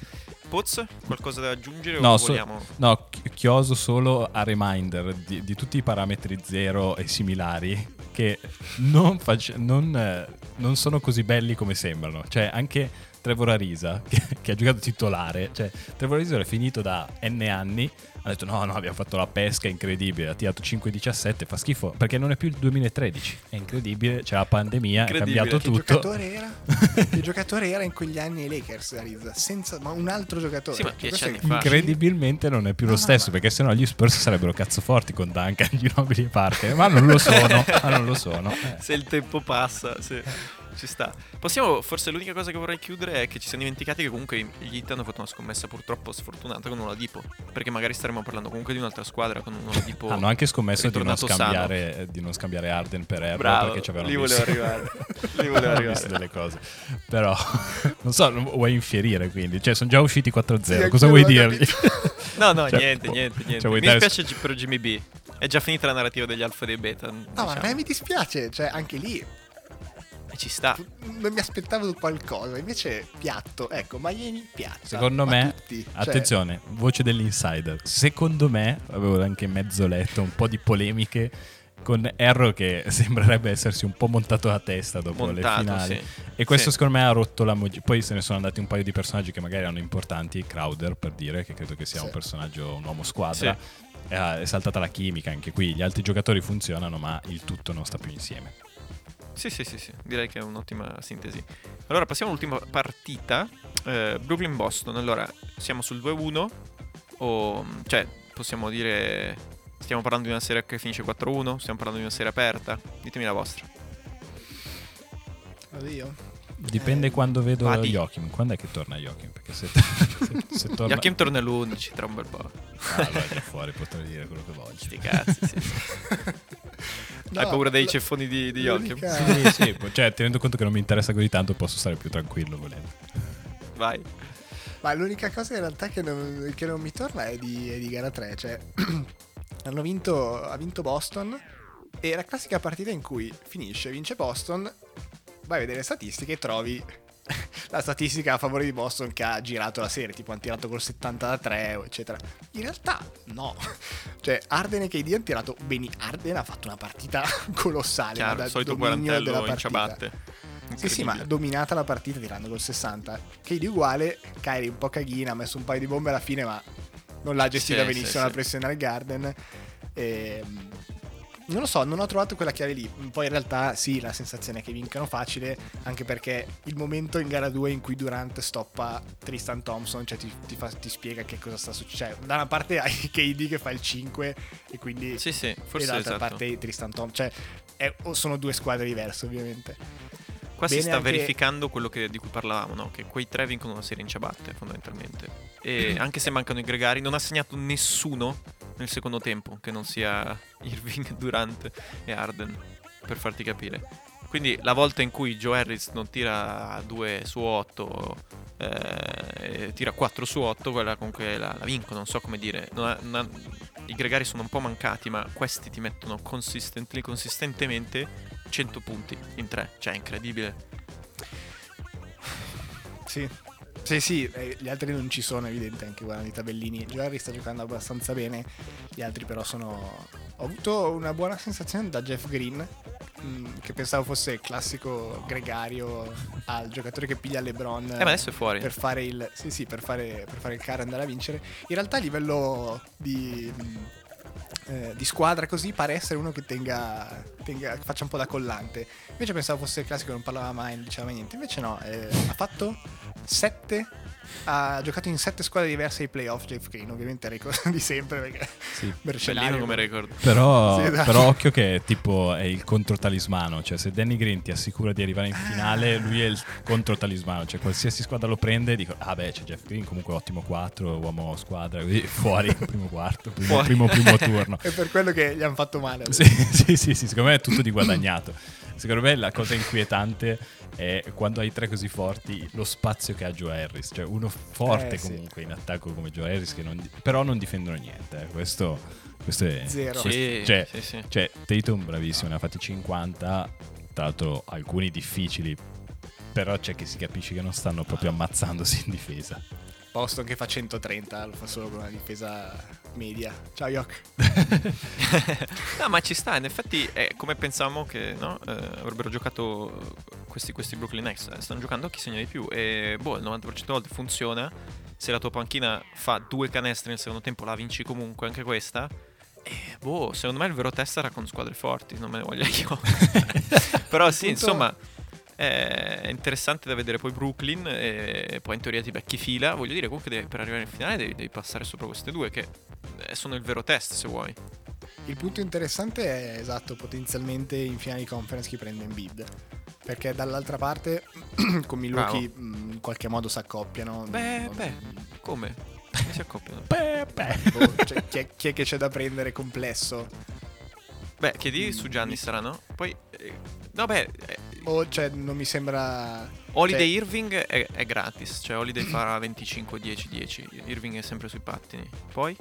Poz, qualcosa da aggiungere no, so, no, chioso solo a reminder di, di, tutti i parametri zero e similari che non, face- non, eh, non sono così belli come sembrano. Cioè anche Trevor Arisa, *laughs* che, che, ha giocato titolare, cioè Trevor Arisa era finito da N anni, ha detto no, no, abbiamo fatto la pesca incredibile, ha tirato 5-17, fa schifo, perché non è più il 2013, è incredibile, c'è la pandemia, è cambiato che tutto. Giocatore era? *laughs* che giocatore era in quegli anni ai Lakers, Arisa? Senza, ma un altro giocatore. Sì, ma cioè, anni fa. Incredibilmente non è più no, lo stesso, no, perché sennò gli Spurs sarebbero cazzo forti con Duncan, *laughs* Ginobili e Parker, ma non lo sono, ma non lo sono. Eh. Se il tempo passa, sì ci sta. Possiamo, forse l'unica cosa che vorrei chiudere è che ci siamo dimenticati che comunque gli Heat hanno fatto una scommessa purtroppo sfortunata con un Oladipo. Perché magari staremo parlando comunque di un'altra squadra con un Oladipo. *laughs* hanno anche scommesso di non, scambiare, di non, scambiare, Arden per Ebro Bravo, perché ci avevano lì volevo arrivare. *laughs* lì volevo arrivare. delle cose. Però, *laughs* non so, vuoi infierire quindi? Cioè, sono già usciti 4-0. Sì, cosa vuoi dirgli? no, no, cioè, niente, niente, niente. Cioè, Mi dispiace per Jimmy B. è già finita la narrativa degli alfa e dei beta. No, diciamo. ma a me mi dispiace, cioè anche lì E ci sta. non mi aspettavo qualcosa, invece piatto, ecco, Miami piatto. Secondo me, Cioè, attenzione, voce dell'insider. Secondo me, avevo anche mezzo letto un po' di polemiche con Erro che *laughs* sembrerebbe essersi un po' montato la testa dopo Montato, le finali. sì. E questo Sì. secondo me ha rotto la mogi- Poi se ne sono andati un paio di personaggi che magari erano importanti, Crowder per dire, che credo che sia Sì. un personaggio, un uomo squadra. E ha- È saltata la chimica anche qui, gli altri giocatori funzionano ma il tutto non sta più insieme. Sì, sì, sì, sì, direi che è un'ottima sintesi. Allora, passiamo all'ultima partita. Eh, Brooklyn-Boston. Allora, siamo sul 2-1. O, cioè, possiamo dire... Stiamo parlando di una serie che finisce 4-1? Stiamo parlando di una serie aperta? Ditemi la vostra. Oddio. Dipende Eh, quando vedo vadi. Joachim. Quando è che torna Joachim? Perché se, *laughs* se, se torna... Joachim torna l'11 tra un bel po'. Ah, allora fuori, potrei dire quello che voglio. Sti cazzi, sì, sì. *laughs* No, Hai paura dei ceffoni di, di Joachim? Sì, sì, cioè tenendo conto che non mi interessa così tanto posso stare più tranquillo volendo. Vai. Ma l'unica cosa in realtà che non, che non mi torna è di, è di gara 3. Cioè, *clears throat* hanno vinto, ha vinto Boston. E la classica partita in cui finisce, vince Boston, vai a vedere le statistiche e trovi *laughs* la statistica a favore di Boston che ha girato la serie, tipo hanno tirato col 70 da 3, eccetera. In realtà no. *laughs* Cioè, Arden e KD hanno tirato bene. Arden ha fatto una partita *laughs* colossale. ma Chiaro, il solito quarantello in partita. ciabatte. Sì, sì, ma dominata la partita tirando col 60. KD uguale, Kyrie un po' caghina, ha messo un paio di bombe alla fine, ma non l'ha gestita Sì, benissimo sì, la pressione al Garden. Ehm, non lo so, non ho trovato quella chiave lì. Poi in realtà sì, la sensazione è che vincano facile, anche perché il momento in gara 2 in cui Durant stoppa Tristan Thompson, cioè ti, ti fa- ti spiega che cosa sta succedendo. Cioè, da una parte hai *laughs* KD che fa il 5 e quindi... Sì, sì, e forse dall'altra esatto. parte Tristan Thompson. Cioè, è- sono due squadre diverse ovviamente. Qua si Bene sta anche- verificando quello che- di cui parlavamo, no? che quei tre vincono una serie in ciabatte fondamentalmente. E *clears throat* anche se mancano i gregari, non ha segnato nessuno nel secondo tempo, che non sia *laughs* Irving, Durant e Arden, per farti capire. Quindi la volta in cui Joe Harris non tira 2 su 8, eh, tira 4 su 8, quella comunque la, la vincono, non so come dire. Non ha- non ha- I gregari sono un po' mancati, ma questi ti mettono consistently- consistentemente 100 punti in 3, cioè è incredibile. Sì. Sì, sì, eh, gli altri non ci sono, evidente anche guardando i tabellini. Joe sta giocando abbastanza bene, gli altri però sono... Ho avuto una buona sensazione da Jeff Green, mh, che pensavo fosse il classico gregario al giocatore che piglia LeBron Eh, ma adesso è fuori. per fare il... Sì, sì, per fare, per fare il carry e andare a vincere. In realtà a livello di... mh, eh, di squadra così pare essere uno che tenga, tenga- faccia un po' da collante. Invece pensavo fosse il classico non parlava mai non diceva mai niente. Invece no eh, ha fatto 7 ha giocato in 7 squadre diverse ai playoff Jeff Green ovviamente record *laughs* di sempre perché Sì. Bellino come record. Però, Sì, esatto. però occhio che tipo è il controtalismano, cioè se Danny Green ti assicura di arrivare in Ah. finale, lui è il controtalismano, cioè qualsiasi squadra lo prende dico "Ah beh, c'è Jeff Green comunque ottimo 4, uomo squadra", così *laughs* fuori *laughs* primo quarto, primo Fuori. primo, primo turno. è per quello che gli hanno fatto male Sì, sì, sì, sì, secondo me è tutto di guadagnato. Secondo me la cosa inquietante è quando hai tre così forti lo spazio che ha Joe Harris, cioè uno forte Eh, sì. comunque in attacco come Joe Harris che non, però non difendono niente, eh. questo, questo è... Zero. Sì, Cioè, sì, sì. cioè, Tatum bravissimo, ne ha fatti 50, tra l'altro alcuni difficili, però c'è che si capisce che non stanno proprio ammazzandosi in difesa. Boston che fa 130 lo fa solo con una difesa media ciao Yok *laughs* no, ma ci sta, in effetti è come pensavamo che no, eh, avrebbero giocato questi, questi Brooklyn Nets. Eh, Stanno giocando a chi segna di più e boh, il 90% delle volte funziona. Se la tua panchina fa due canestri nel secondo tempo, la vinci comunque anche questa. E boh, secondo me il vero test sarà con squadre forti, non me ne voglio io. *laughs* *laughs* Però sì, Appunto- insomma, è interessante da vedere poi Brooklyn e poi in teoria ti becchi fila. Voglio dire comunque devi- per arrivare in finale devi, devi passare sopra queste due che eh, sono il vero test se vuoi. Il punto interessante è esatto, potenzialmente in finale di conference chi prende in bid. Perché dall'altra parte *clears throat* con Milwaukee mh, in qualche modo si accoppiano. Beh, beh, come? Come si accoppiano? *laughs* Beh, beh. boh, cioè, chi, è, chi è che c'è da prendere complesso? Beh, chiedi su Gianni sarà, no? Poi, eh, no beh, eh, O cioè non mi sembra. Holiday cioè, Irving è, è gratis, cioè Holiday farà 25, 10, 10. Irving è sempre sui pattini. Poi?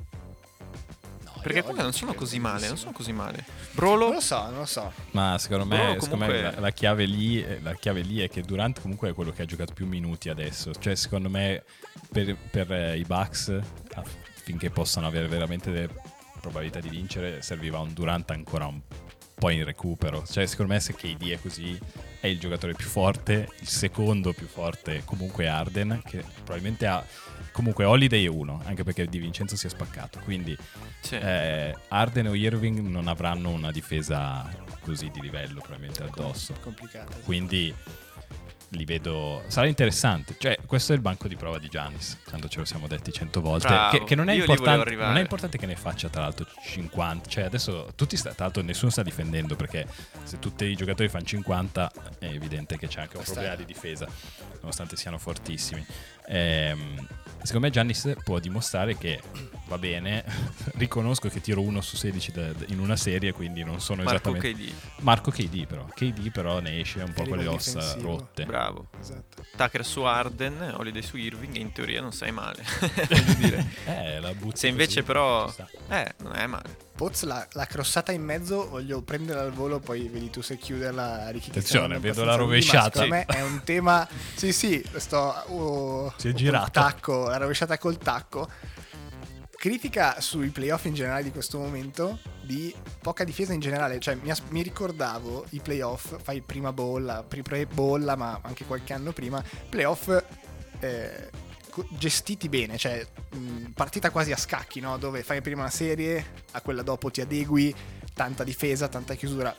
No, Perché comunque non sono così male, non sono così male. Brolo? Non lo so, non lo so. Ma secondo me, Brolo secondo comunque- me la, la chiave lì, la chiave lì è che Durant comunque è quello che ha giocato più minuti adesso. Cioè, secondo me, per, per, eh, i Bucks, affinché possano avere veramente le probabilità di vincere, serviva un Durant ancora un po' in recupero. Cioè, secondo me, se KD è così, è il giocatore più forte. Il secondo più forte, comunque, è Arden, che probabilmente ha. Comunque, Holiday è uno, anche perché Di Vincenzo si è spaccato. Quindi, eh, Arden o Irving non avranno una difesa così di livello probabilmente addosso. Complicato. Quindi li vedo. Sarà interessante. Cioè, questo è il banco di prova di Giannis. Tanto ce lo siamo detti cento volte. Bravo. Che, che non, è non è importante che ne faccia, tra l'altro, 50. Cioè, adesso tutti sta, tra l'altro, nessuno sta difendendo perché se tutti i giocatori fanno 50, è evidente che c'è anche un Questa problema è- di difesa, nonostante siano fortissimi. Ehm, secondo me, Giannis può dimostrare che va bene. *laughs* Riconosco che tiro 1 su 16 da- da- in una serie, quindi non sono Marco esattamente. KD. Marco KD però, KD però ne esce un po' con le ossa difensivo. rotte. Bravo. Esatto. Tucker su Arden, Holiday su Irving in teoria non sei male. *laughs* Eh, Se invece così, però... Eh, non è male. Poz la, la crossata in mezzo, voglio prenderla al volo, poi vedi tu se chiuderla. Ricky, Attenzione, vedo la rovesciata. Secondo me è un tema. Sì, sì, sto. oh, Si è col girato. Tacco, la rovesciata col tacco. Critica sui playoff in generale di questo momento di poca difesa in generale, cioè mi, mi ricordavo i playoff, fai prima bolla, pri- pre bolla, ma anche qualche anno prima, playoff eh, gestiti bene, cioè mh, partita quasi a scacchi, no? dove fai prima una serie, a quella dopo ti adegui, tanta difesa, tanta chiusura.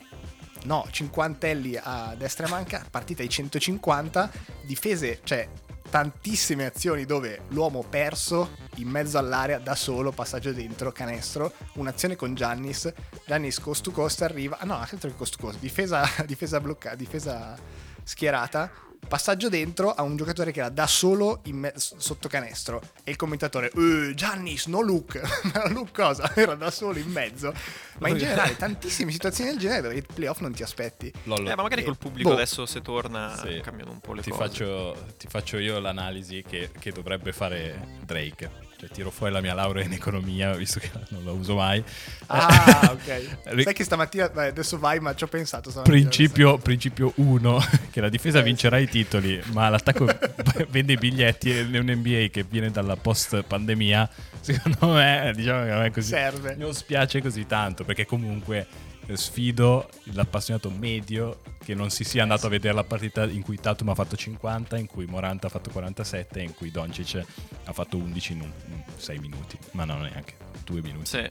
No, cinquantelli a destra e manca, partita di 150, difese, cioè tantissime azioni dove l'uomo perso in mezzo all'area da solo, passaggio dentro, canestro, un'azione con Giannis, Giannis cost to cost arriva, ah no, altro che cost to cost, difesa, *laughs* difesa bloccata, difesa schierata, passaggio dentro a un giocatore che era da solo in me- sotto canestro e il commentatore, eh, Giannis, no look, *laughs* ma look cosa? *laughs* Era da solo in mezzo, ma in generale tantissime situazioni del genere dove i playoff non ti aspetti. Lollo, Eh, ma magari Eh, col pubblico boh. adesso se torna Sì. cambiano un po' le ti cose. faccio, ti faccio io l'analisi che, che dovrebbe fare Drake. Cioè, tiro fuori la mia laurea in economia, visto che non la uso mai. Ah, *laughs* ok. Sai che stamattina, beh, adesso vai, ma ci ho pensato. Principio, principio 1, *laughs* che la difesa Eh, vincerà i titoli, ma l'attacco *laughs* vende i biglietti e un NBA che viene dalla post pandemia, secondo me, diciamo che non è così. Serve. Non spiace così tanto, perché comunque sfido l'appassionato medio che non si sia andato a vedere la partita in cui Tatum ha fatto 50, in cui Moranta ha fatto 47 e in cui Doncic ha fatto 11 in 6 minuti, ma non neanche 2 minuti. Sì,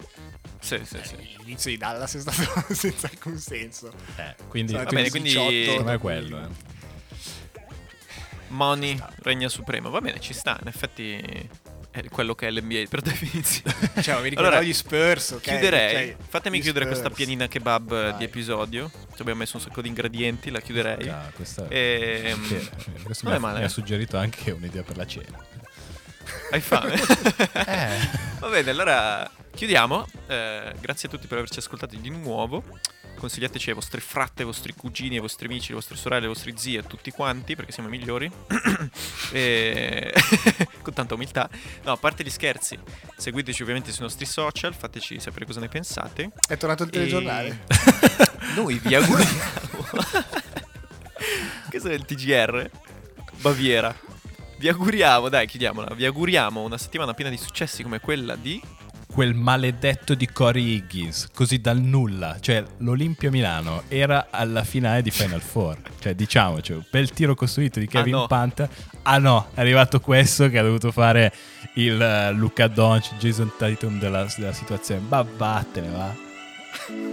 sì, sì. sì. L'inizio di Dallas è stato *laughs* senza alcun senso. Eh, quindi Va bene, quindi- 18, secondo me è quello. eh. Money regna supremo. Va bene, ci sta. In effetti è quello che è l'NBA per *laughs* definizione. Cioè, mi ricordavo Allora, gli Spurs, ok? Chiuderei. Cioè, Fatemi gli chiudere Spurs. questa pianina kebab eh, Vai. di episodio. Ci abbiamo messo un sacco di ingredienti, la chiuderei. Ah, questa- Ehm, che- questo non mi, è ha, male. mi ha suggerito anche un'idea per la cena. Hai fame? *laughs* Eh. Va bene, allora chiudiamo. Eh, grazie a tutti per averci ascoltati di nuovo. Consigliateci ai vostri frate, ai vostri cugini, ai vostri amici, alle vostre sorelle, ai vostri zii, a tutti quanti, perché siamo i migliori. *coughs* E- *laughs* Con tanta umiltà. No, a parte gli scherzi, seguiteci ovviamente sui nostri social, fateci sapere cosa ne pensate. È tornato il telegiornale. *laughs* Noi vi auguriamo. *laughs* Questo è il TGR Baviera. Vi auguriamo, dai, chiudiamola. Vi auguriamo una settimana piena di successi come quella di. Quel maledetto di Corey Higgins, così dal nulla. Cioè, l'Olimpia Milano era alla finale di Final Four. Cioè, diciamoci, un bel tiro costruito di Kevin Ah, no. Panther. Ah no, è arrivato questo che ha dovuto fare il eh, Luca Doncic, Jason Tatum della, della situazione. Ma vattene, va.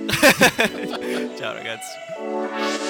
*laughs* Ciao ragazzi.